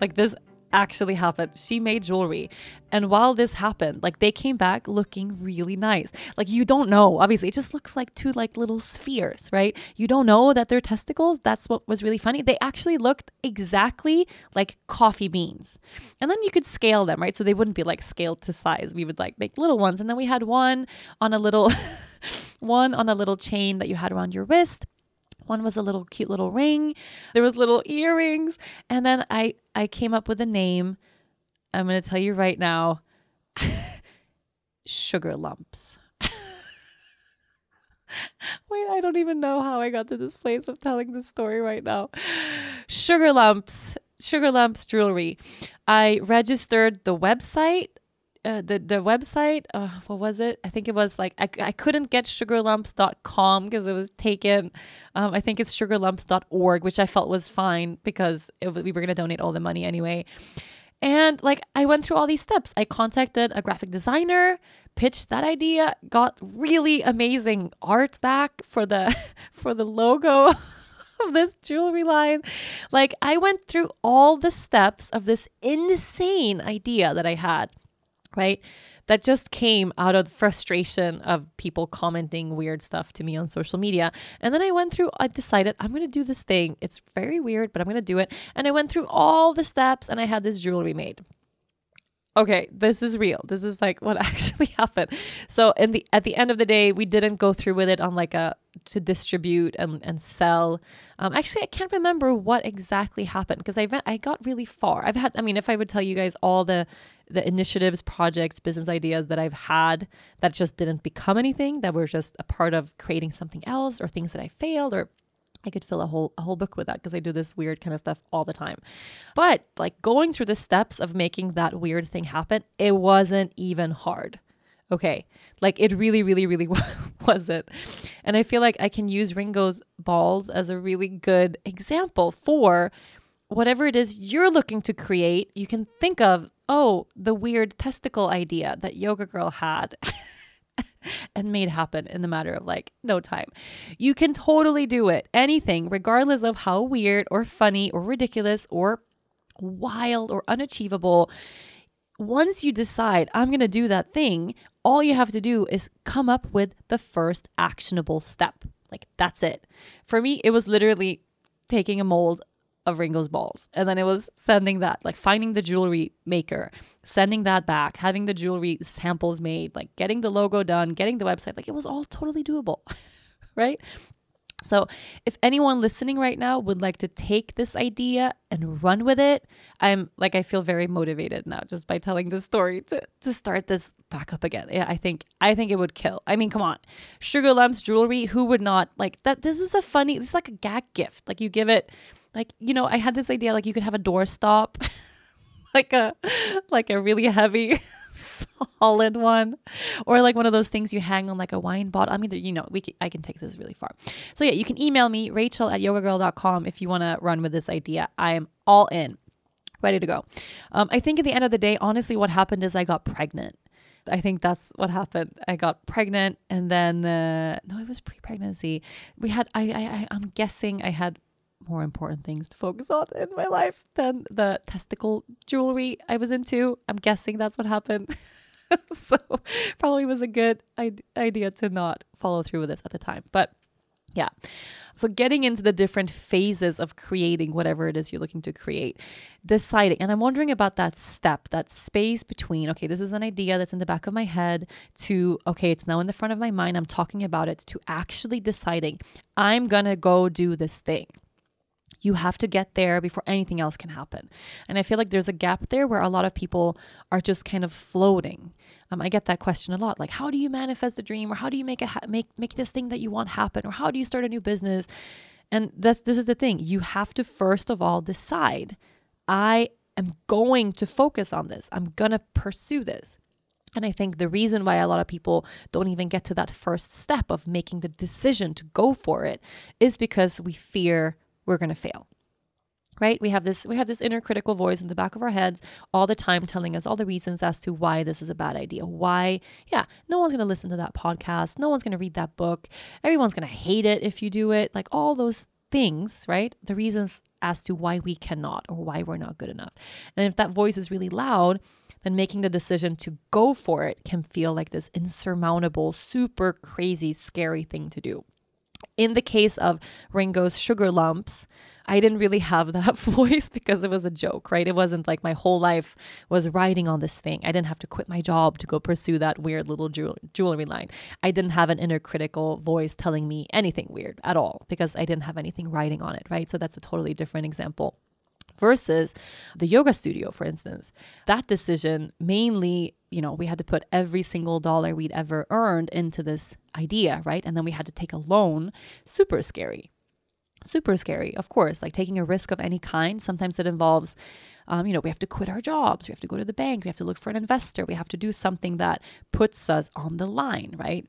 Like this actually happened. She made jewelry. And while this happened, like they came back looking really nice. Like you don't know, obviously, it just looks like two like little spheres, right? You don't know that they're testicles. That's what was really funny. They actually looked exactly like coffee beans. And then you could scale them, right? So they wouldn't be like scaled to size. We would like make little ones. And then we had one on a little one on a little chain that you had around your wrist one was a little cute little ring. There was little earrings. And then I I came up with a name. I'm going to tell you right now. Sugar lumps. Wait, I don't even know how I got to this place of telling this story right now. Sugar lumps, sugar lumps jewelry. I registered the website uh, the the website uh, what was it? I think it was like i, I couldn't get sugarlumps.com because it was taken um, i think it's sugarlumps.org which i felt was fine because it, we were going to donate all the money anyway. And like i went through all these steps. I contacted a graphic designer pitched that idea got really amazing art back for the for the logo of this jewelry line. Like, I went through all the steps of this insane idea that I had right? That just came out of frustration of people commenting weird stuff to me on social media. And then I went through, I decided I'm going to do this thing. It's very weird, but I'm going to do it. And I went through all the steps and I had this jewelry made. Okay, this is real. This is like what actually happened. So in the at the end of the day, we didn't go through with it on like a to distribute and, and sell. Um, actually, I can't remember what exactly happened because I I got really far. I've had, I mean, if I would tell you guys all the the initiatives, projects, business ideas that I've had that just didn't become anything, that were just a part of creating something else or things that I failed or I could fill a whole a whole book with that because I do this weird kind of stuff all the time. But like going through the steps of making that weird thing happen, it wasn't even hard. Okay. Like it really really really wasn't. And I feel like I can use Ringo's balls as a really good example for whatever it is you're looking to create. You can think of oh, the weird testicle idea that Yoga Girl had. and made happen in the matter of like no time. You can totally do it. Anything, regardless of how weird or funny or ridiculous or wild or unachievable. Once you decide, I'm going to do that thing, all you have to do is come up with the first actionable step. Like, that's it. For me, it was literally taking a mold of Ringo's balls. And then it was sending that, like finding the jewelry maker, sending that back, having the jewelry samples made, like getting the logo done, getting the website. Like it was all totally doable, right? So, if anyone listening right now would like to take this idea and run with it, I'm like I feel very motivated now just by telling this story to to start this back up again. Yeah, I think I think it would kill. I mean, come on. Sugar Lumps jewelry, who would not like that this is a funny this is like a gag gift. Like you give it like you know i had this idea like you could have a door stop like a like a really heavy solid one or like one of those things you hang on like a wine bottle. I mean you know we can, i can take this really far. So yeah you can email me rachel at yogagirl.com if you want to run with this idea. I am all in. Ready to go. Um, i think at the end of the day honestly what happened is i got pregnant. I think that's what happened. I got pregnant, and then uh, no, it was pre-pregnancy. We had I, I I'm guessing I had more important things to focus on in my life than the testicle jewelry I was into. I'm guessing that's what happened. so probably was a good idea to not follow through with this at the time. But yeah. So getting into the different phases of creating whatever it is you're looking to create, deciding. And I'm wondering about that step, that space between, okay, this is an idea that's in the back of my head, to, okay, it's now in the front of my mind. I'm talking about it, to actually deciding, I'm going to go do this thing. You have to get there before anything else can happen. And I feel like there's a gap there where a lot of people are just kind of floating. Um, I get that question a lot, like how do you manifest a dream, or how do you make a ha- make make this thing that you want happen, or how do you start a new business? And that's this is the thing. You have to first of all decide, I am going to focus on this. I'm to pursue this. And I think the reason why a lot of people don't even get to that first step of making the decision to go for it is because we fear we're going to fail right? We have this we have this inner critical voice in the back of our heads all the time telling us all the reasons as to why this is a bad idea. Why? Yeah no one's going to listen to that podcast. No one's going to read that book. Everyone's going to hate it if you do it. Like all those things right? The reasons as to why we cannot or why we're not good enough. And if that voice is really loud then making the decision to go for it can feel like this insurmountable super crazy scary thing to do in the case of Ringo's sugar lumps, I didn't really have that voice because it was a joke, right? It wasn't like my whole life was riding on this thing. I didn't have to quit my job to go pursue that weird little jewelry line. I didn't have an inner critical voice telling me anything weird at all because I didn't have anything riding on it, right? So that's a totally different example versus the yoga studio for instance. That decision mainly you know we had to put every single dollar we'd ever earned into this idea right? And then we had to take a loan. Super scary. Super scary of course like taking a risk of any kind. Sometimes it involves um, you know we have to quit our jobs we have to go to the bank we have to look for an investor we have to do something that puts us on the line right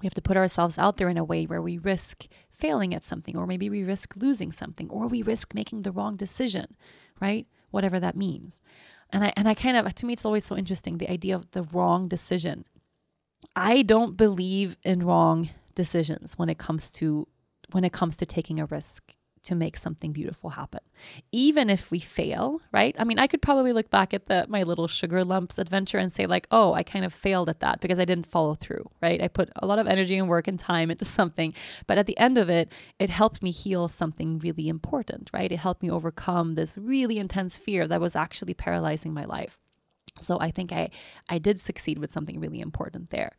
we have to put ourselves out there in a way where we risk failing at something, or maybe we risk losing something, or we risk making the wrong decision, right? Whatever that means. And I and I kind of to me it's always so interesting the idea of the wrong decision. I don't believe in wrong decisions when it comes to when it comes to taking a risk to make something beautiful happen. Even if we fail, right? I mean, I could probably look back at the my little sugar lumps adventure and say like, "Oh, I kind of failed at that because I didn't follow through." Right? I put a lot of energy and work and time into something, but at the end of it, it helped me heal something really important, right? It helped me overcome this really intense fear that was actually paralyzing my life. So I think I I did succeed with something really important there.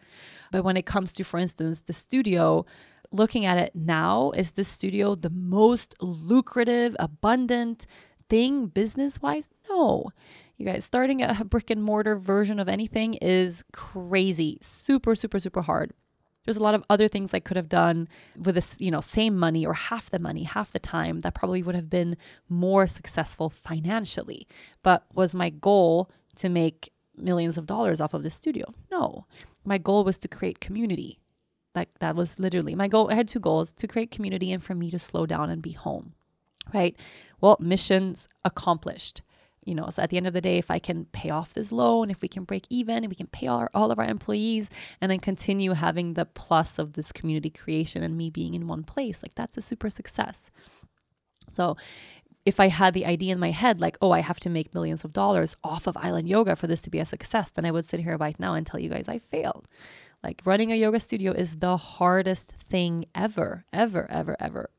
But when it comes to for instance the studio, looking at it now, is this studio the most lucrative, abundant thing business wise? No. You guys, starting a brick and mortar version of anything is crazy, super, super, super hard. There's a lot of other things I could have done with this, you know, same money or half the money, half the time that probably would have been more successful financially. But was my goal to make millions of dollars off of this studio? No. My goal was to create community, like that was literally my goal. I had two goals to create community and for me to slow down and be home. Right. Well, missions accomplished. You know, so at the end of the day, if I can pay off this loan, if we can break even, and we can pay our, all of our employees and then continue having the plus of this community creation and me being in one place, like that's a super success. So if I had the idea in my head, like, oh, I have to make millions of dollars off of island yoga for this to be a success, then I would sit here right now and tell you guys I failed. Like running a yoga studio is the hardest thing ever, ever, ever, ever.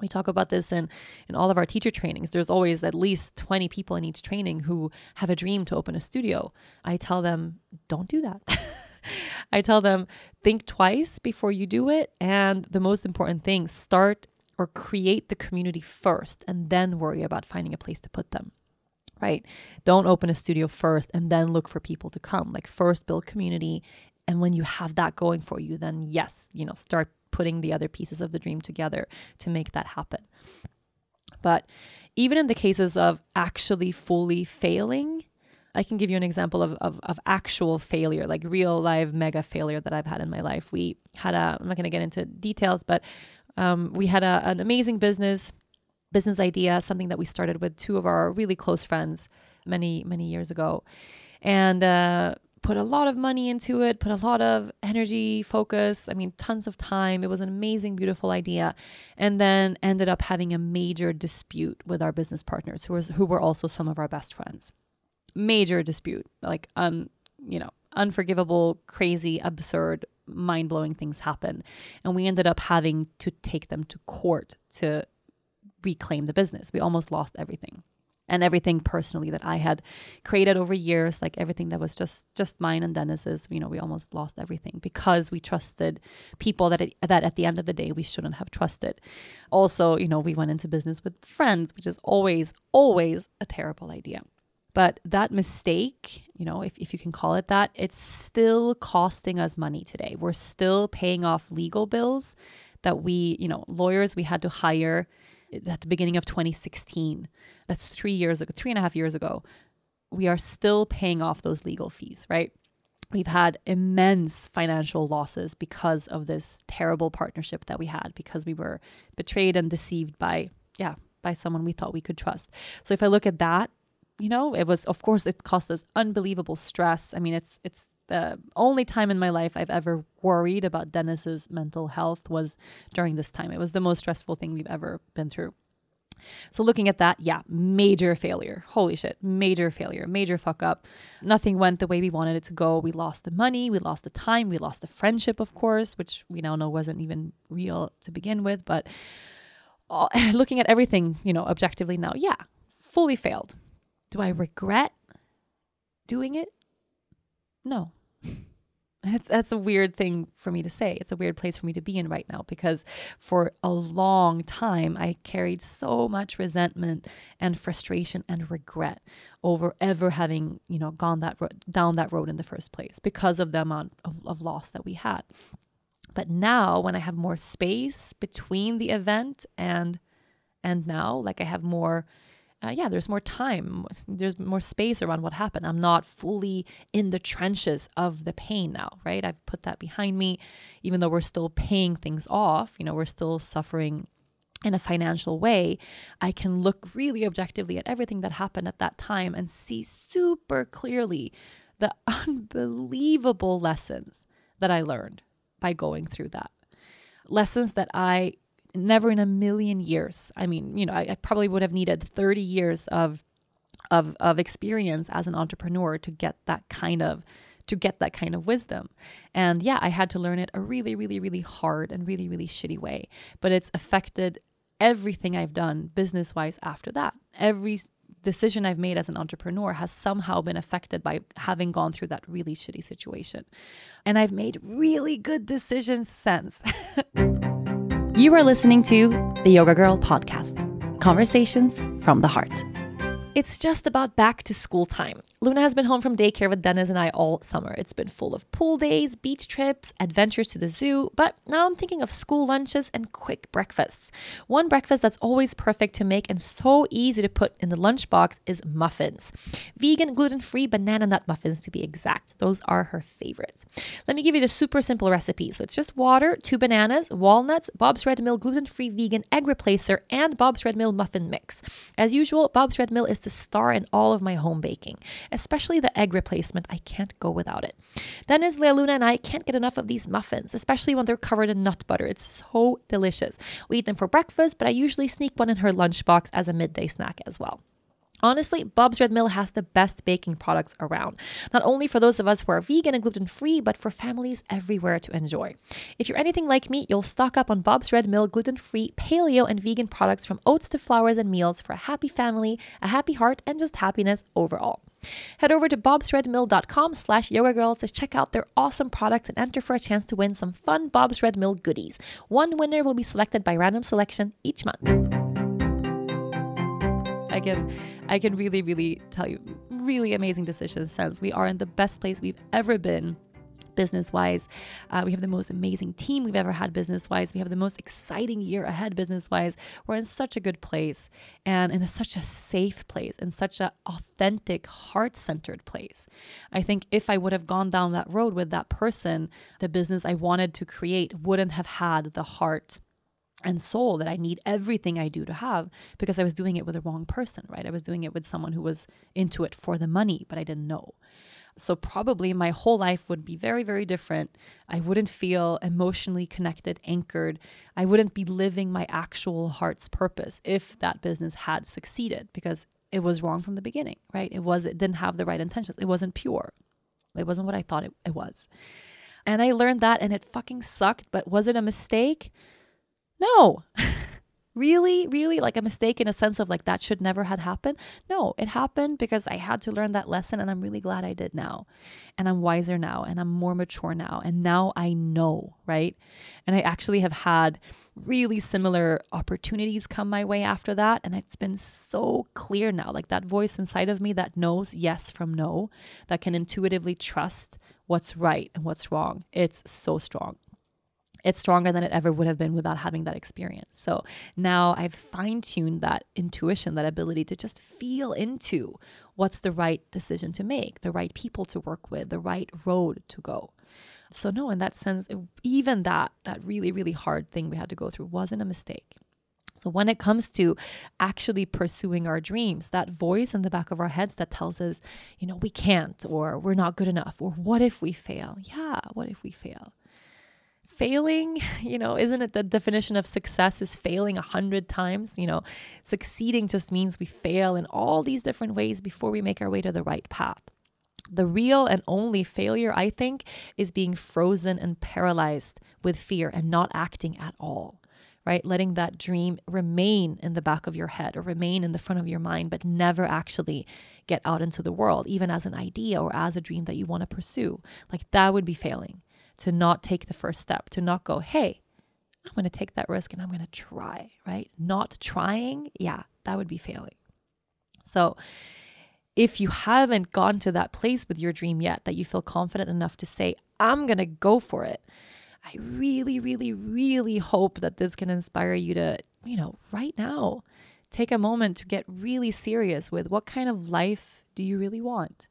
We talk about this in, in all of our teacher trainings. There's always at least 20 people in each training who have a dream to open a studio. I tell them, don't do that. I tell them, think twice before you do it. And the most important thing, start or create the community first and then worry about finding a place to put them right? Don't open a studio first and then look for people to come. Like, first build community and when you have that going for you, then yes, you know, start putting the other pieces of the dream together to make that happen. But even in the cases of actually fully failing, I can give you an example of, of, of, actual failure, like real live mega failure that I've had in my life. We had a, I'm not going to get into details, but um, we had a, an amazing business, business idea, something that we started with two of our really close friends many, many years ago. And uh, put a lot of money into it, put a lot of energy, focus, I mean, tons of time. It was an amazing, beautiful idea. And then ended up having a major dispute with our business partners who was who were also some of our best friends. Major dispute, like un, you know, unforgivable, crazy, absurd, mind-blowing things happen. And we ended up having to take them to court to reclaim the business. We almost lost everything and everything personally that I had created over years, like everything that was just just mine and Dennis's. You know, we almost lost everything because we trusted people that it, that at the end of the day we shouldn't have trusted. Also, you know, we went into business with friends, which is always always a terrible idea. But that mistake, you know, if, if you can call it that, it's still costing us money today. We're still paying off legal bills that we, you know, lawyers we had to hire at the beginning of 2016. That's three years ago, three and a half years ago. We are still paying off those legal fees, right? We've had immense financial losses because of this terrible partnership that we had, because we were betrayed and deceived by, yeah, by someone we thought we could trust. So if I look at that, you know, it was of course it cost us unbelievable stress. I mean, it's it's the only time in my life I've ever worried about Dennis's mental health was during this time. It was the most stressful thing we've ever been through. So looking at that, yeah, major failure. Holy shit, major failure, major fuck up. Nothing went the way we wanted it to go. We lost the money, we lost the time, we lost the friendship, of course, which we now know wasn't even real to begin with. But looking at everything, you know, objectively now, yeah, fully failed. Do I regret doing it? No. That's, that's a weird thing for me to say. It's a weird place for me to be in right now because for a long time I carried so much resentment and frustration and regret over ever having, you know, gone that road, down that road in the first place because of the amount of, of loss that we had. But now when I have more space between the event and and now, like I have more uh, yeah, there's more time, there's more space around what happened. I'm not fully in the trenches of the pain now, right? I've put that behind me, even though we're still paying things off, you know, we're still suffering in a financial way, I can look really objectively at everything that happened at that time and see super clearly the unbelievable lessons that I learned by going through that. Lessons that I never in a million years. I mean, you know, I, I probably would have needed 30 years of of of experience as an entrepreneur to get that kind of to get that kind of wisdom. And yeah, I had to learn it a really, really, really hard and really, really shitty way. But it's affected everything I've done business wise after that. Every decision I've made as an entrepreneur has somehow been affected by having gone through that really shitty situation. And I've made really good decisions since. You are listening to the Yoga Girl podcast conversations from the heart. It's just about back to school time. Luna has been home from daycare with Dennis and I all summer. It's been full of pool days, beach trips, adventures to the zoo, but now I'm thinking of school lunches and quick breakfasts. One breakfast that's always perfect to make and so easy to put in the lunchbox is muffins. Vegan, gluten free banana nut muffins to be exact. Those are her favorites. Let me give you the super simple recipe. So it's just water, two bananas, walnuts, Bob's Red Mill gluten free vegan egg replacer, and Bob's Red Mill muffin mix. As usual, Bob's Red Mill is the star in all of my home baking, especially the egg replacement. I can't go without it. Dennis, Lea Luna, and I can't get enough of these muffins, especially when they're covered in nut butter. It's so delicious. We eat them for breakfast, but I usually sneak one in her lunchbox as a midday snack as well. Honestly, Bob's Red Mill has the best baking products around, not only for those of us who are vegan and gluten free, but for families everywhere to enjoy. If you're anything like me, you'll stock up on Bob's Red Mill gluten free, paleo, and vegan products from oats to flours and meals for a happy family, a happy heart, and just happiness overall. Head over to bobsredmill.com slash yoga girls to check out their awesome products and enter for a chance to win some fun Bob's Red Mill goodies. One winner will be selected by random selection each month. I can I can really, really tell you really amazing decisions since we are in the best place we've ever been business wise. Uh, we have the most amazing team we've ever had business wise. We have the most exciting year ahead business wise. We're in such a good place and in a, such a safe place, in such an authentic, heart centered place. I think if I would have gone down that road with that person, the business I wanted to create wouldn't have had the heart and soul that I need everything I do to have because I was doing it with the wrong person, right? I was doing it with someone who was into it for the money, but I didn't know. So, probably my whole life would be very, very different. I wouldn't feel emotionally connected, anchored. I wouldn't be living my actual heart's purpose if that business had succeeded because it was wrong from the beginning, right? It was, it didn't have the right intentions. It wasn't pure. It wasn't what I thought it, it was. And I learned that and it fucking sucked, but was it a mistake? No. really, really like a mistake in a sense of like that should never had happened. No, it happened because I had to learn that lesson and I'm really glad I did now. And I'm wiser now and I'm more mature now. And now I know, right? And I actually have had really similar opportunities come my way after that. And it's been so clear now like that voice inside of me that knows yes from no, that can intuitively trust what's right and what's wrong. It's so strong. It's stronger than it ever would have been without having that experience. So now I've fine tuned that intuition, that ability to just feel into what's the right decision to make, the right people to work with, the right road to go. So no, in that sense, even that that really really hard thing we had to go through wasn't a mistake. So when it comes to actually pursuing our dreams, that voice in the back of our heads that tells us, you know, we can't or we're not good enough or what if we fail? Yeah, what if we fail? Failing you know isn't it the definition of success is failing a hundred times? You know succeeding just means we fail in all these different ways before we make our way to the right path. The real and only failure i think is being frozen and paralyzed with fear and not acting at all right? Letting that dream remain in the back of your head or remain in the front of your mind but never actually get out into the world even as an idea or as a dream that you want to pursue. Like that would be failing to not take the first step, to not go, hey, I'm going to take that risk and I'm going to try, right? Not trying, yeah, that would be failing. So, if you haven't gone to that place with your dream yet that you feel confident enough to say, I'm going to go for it, I really, really, really hope that this can inspire you to, you know, right now, take a moment to get really serious with what kind of life do you really want?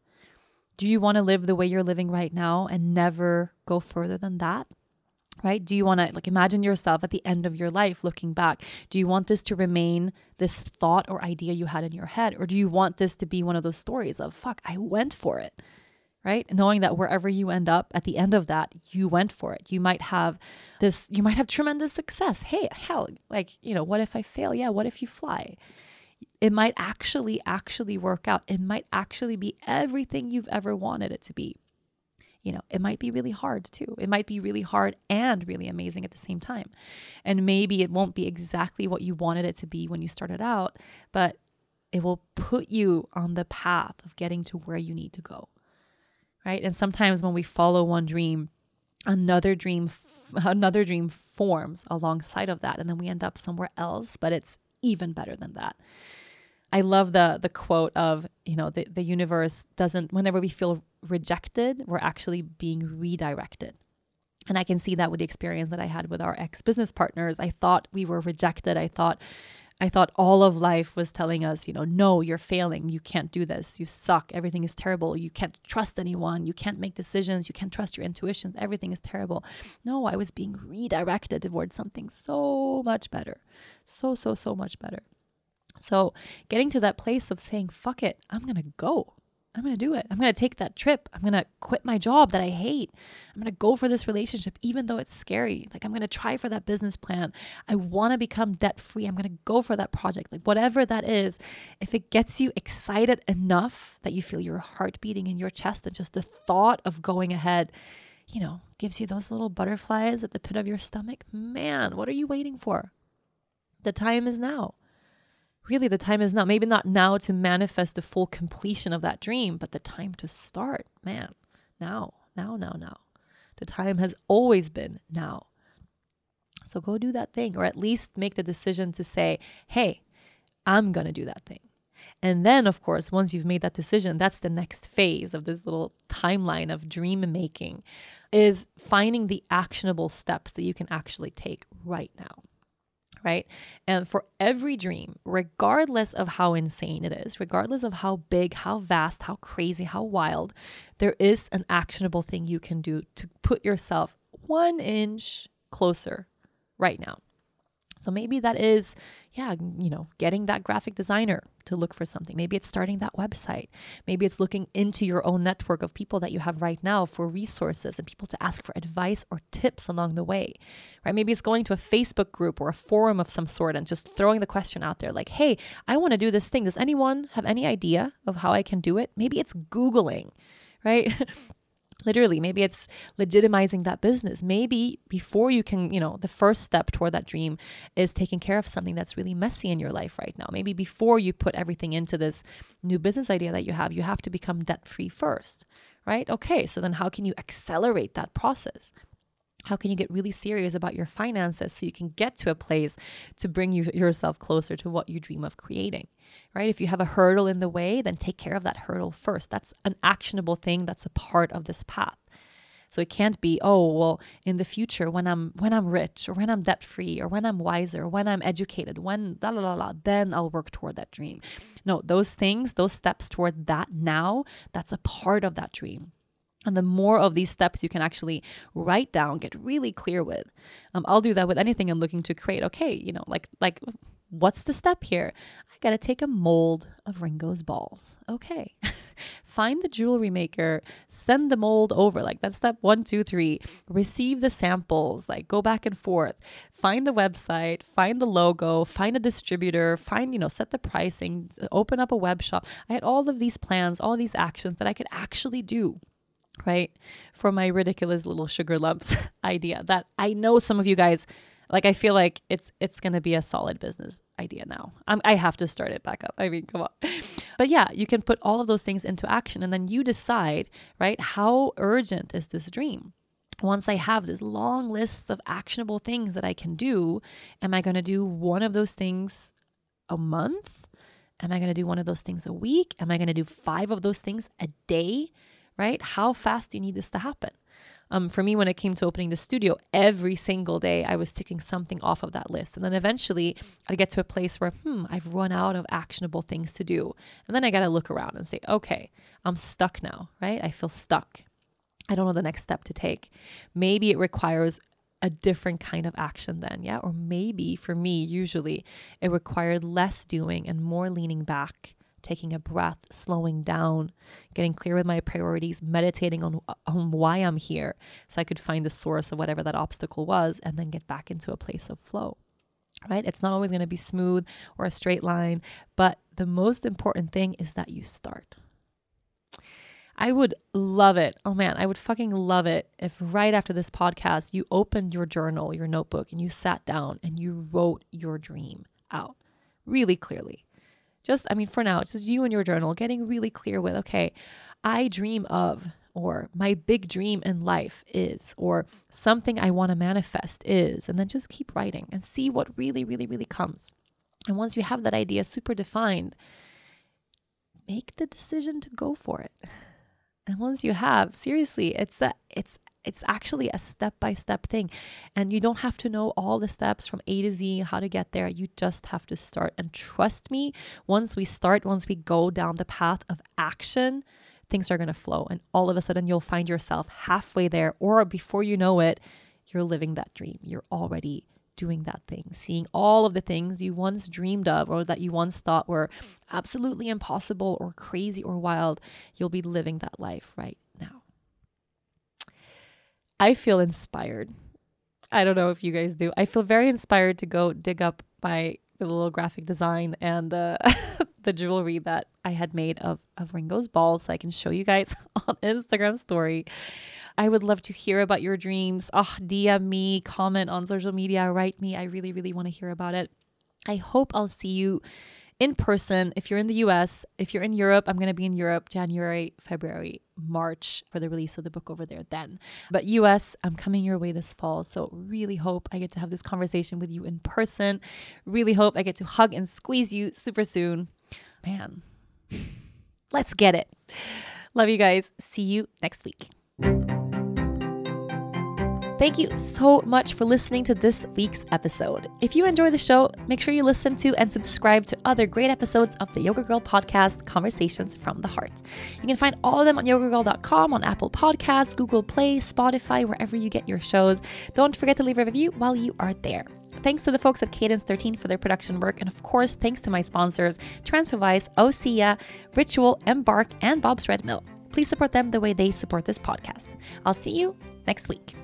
Do you want to live the way you're living right now and never go further than that? Right? Do you want to like imagine yourself at the end of your life looking back? Do you want this to remain this thought or idea you had in your head? Or do you want this to be one of those stories of, fuck, I went for it? Right? Knowing that wherever you end up at the end of that, you went for it. You might have this, you might have tremendous success. Hey, hell, like, you know, what if I fail? Yeah, what if you fly? It might actually actually work out. It might actually be everything you've ever wanted it to be. You know it might be really hard too. It might be really hard and really amazing at the same time. And maybe it won't be exactly what you wanted it to be when you started out but it will put you on the path of getting to where you need to go right? And sometimes when we follow one dream another dream another dream forms alongside of that and then we end up somewhere else but it's even better than that I love the the quote of, you know, the, the universe doesn't whenever we feel rejected, we're actually being redirected. And I can see that with the experience that I had with our ex-business partners. I thought we were rejected. I thought I thought all of life was telling us, you know, no, you're failing. You can't do this. You suck. Everything is terrible. You can't trust anyone. You can't make decisions. You can't trust your intuitions. Everything is terrible. No, I was being redirected towards something so much better. So, so, so much better. So, getting to that place of saying, fuck it, I'm going to go. I'm going to do it. I'm going to take that trip. I'm going to quit my job that I hate. I'm going to go for this relationship, even though it's scary. Like, I'm going to try for that business plan. I want to become debt free. I'm going to go for that project. Like, whatever that is, if it gets you excited enough that you feel your heart beating in your chest that just the thought of going ahead, you know, gives you those little butterflies at the pit of your stomach, man, what are you waiting for? The time is now really the time is now. Maybe not now to manifest the full completion of that dream, but the time to start, man, now, now, now, now. The time has always been now. So go do that thing, or at least make the decision to say, hey, I'm going to do that thing. And then, of course, once you've made that decision, that's the next phase of this little timeline of dream making is finding the actionable steps that you can actually take right now right? And for every dream, regardless of how insane it is, regardless of how big, how vast, how crazy, how wild, there is an actionable thing you can do to put yourself one inch closer right now. So maybe that is, yeah, you know, getting that graphic designer to look for something. Maybe it's starting that website. Maybe it's looking into your own network of people that you have right now for resources and people to ask for advice or tips along the way, right? Maybe it's going to a Facebook group or a forum of some sort and just throwing the question out there like, hey, I want to do this thing. Does anyone have any idea of how I can do it? Maybe it's Googling, right? literally maybe it's legitimizing that business. Maybe before you can you know the first step toward that dream is taking care of something that's really messy in your life right now. Maybe before you put everything into this new business idea that you have you have to become debt free first right? Okay so then how can you accelerate that process how can you get really serious about your finances so you can get to a place to bring you yourself closer to what you dream of creating right? If you have a hurdle in the way, then take care of that hurdle first. That's an actionable thing that's a part of this path. So it can't be, oh, well, in the future when I'm when I'm rich or when I'm debt free or when I'm wiser, or when I'm educated, when la la la la, then I'll work toward that dream. No, those things, those steps toward that now, that's a part of that dream. And the more of these steps you can actually write down, get really clear with. Um, I'll do that with anything I'm looking to create. Okay, you know, like like what's the step here? I gotta take a mold of Ringo's balls. Okay. Find the jewelry maker, send the mold over. Like that's step one, two, three. Receive the samples, like go back and forth. Find the website, find the logo, find a distributor, find, you know, set the pricing, open up a web shop. I had all of these plans, all these actions that I could actually do right? For my ridiculous little sugar lumps idea that I know some of you guys like I feel like it's it's going to be a solid business idea now. I'm, I have to start it back up. I mean, come on. But yeah, you can put all of those things into action and then you decide, right? How urgent is this dream? Once I have this long list of actionable things that I can do, am I going to do one of those things a month? Am I going to do one of those things a week? Am I going to do five of those things a day? Right? How fast do you need this to happen? Um, for me, when it came to opening the studio, every single day I was ticking something off of that list. And then eventually I'd get to a place where, hmm, I've run out of actionable things to do. And then I got to look around and say, okay, I'm stuck now, right? I feel stuck. I don't know the next step to take. Maybe it requires a different kind of action then, yeah? Or maybe for me, usually it required less doing and more leaning back taking a breath, slowing down, getting clear with my priorities, meditating on, on why I'm here so I could find the source of whatever that obstacle was and then get back into a place of flow. Right? It's not always going to be smooth or a straight line, but the most important thing is that you start. I would love it. Oh man, I would fucking love it if right after this podcast you opened your journal, your notebook, and you sat down and you wrote your dream out really clearly just, I mean, for now, it's just you and your journal getting really clear with, okay, I dream of, or my big dream in life is, or something I want to manifest is, and then just keep writing and see what really, really, really comes. And once you have that idea super defined, make the decision to go for it. And once you have, seriously, it's a, it's it's actually a step by step thing. And you don't have to know all the steps from A to Z, how to get there. You just have to start. And trust me, once we start, once we go down the path of action, things are going to flow. And all of a sudden, you'll find yourself halfway there, or before you know it, you're living that dream. You're already doing that thing, seeing all of the things you once dreamed of or that you once thought were absolutely impossible or crazy or wild. You'll be living that life right. I feel inspired. I don't know if you guys do. I feel very inspired to go dig up my little graphic design and uh, the jewelry that I had made of, of Ringo's balls so I can show you guys on Instagram story. I would love to hear about your dreams. Oh, DM me, comment on social media, write me. I really, really want to hear about it. I hope I'll see you in person. If you're in the US, if you're in Europe, I'm going to be in Europe January, February, March for the release of the book over there then. But US, I'm coming your way this fall. So really hope I get to have this conversation with you in person. Really hope I get to hug and squeeze you super soon. Man, let's get it. Love you guys. See you next week. Thank you so much for listening to this week's episode. If you enjoy the show, make sure you listen to and subscribe to other great episodes of the Yoga Girl podcast, Conversations from the Heart. You can find all of them on yogagirl.com, on Apple Podcasts, Google Play, Spotify, wherever you get your shows. Don't forget to leave a review while you are there. Thanks to the folks at Cadence 13 for their production work, and of course, thanks to my sponsors, Transferwise, Osea, Ritual, Embark, and Bob's Red Mill. Please support them the way they support this podcast. I'll see you next week.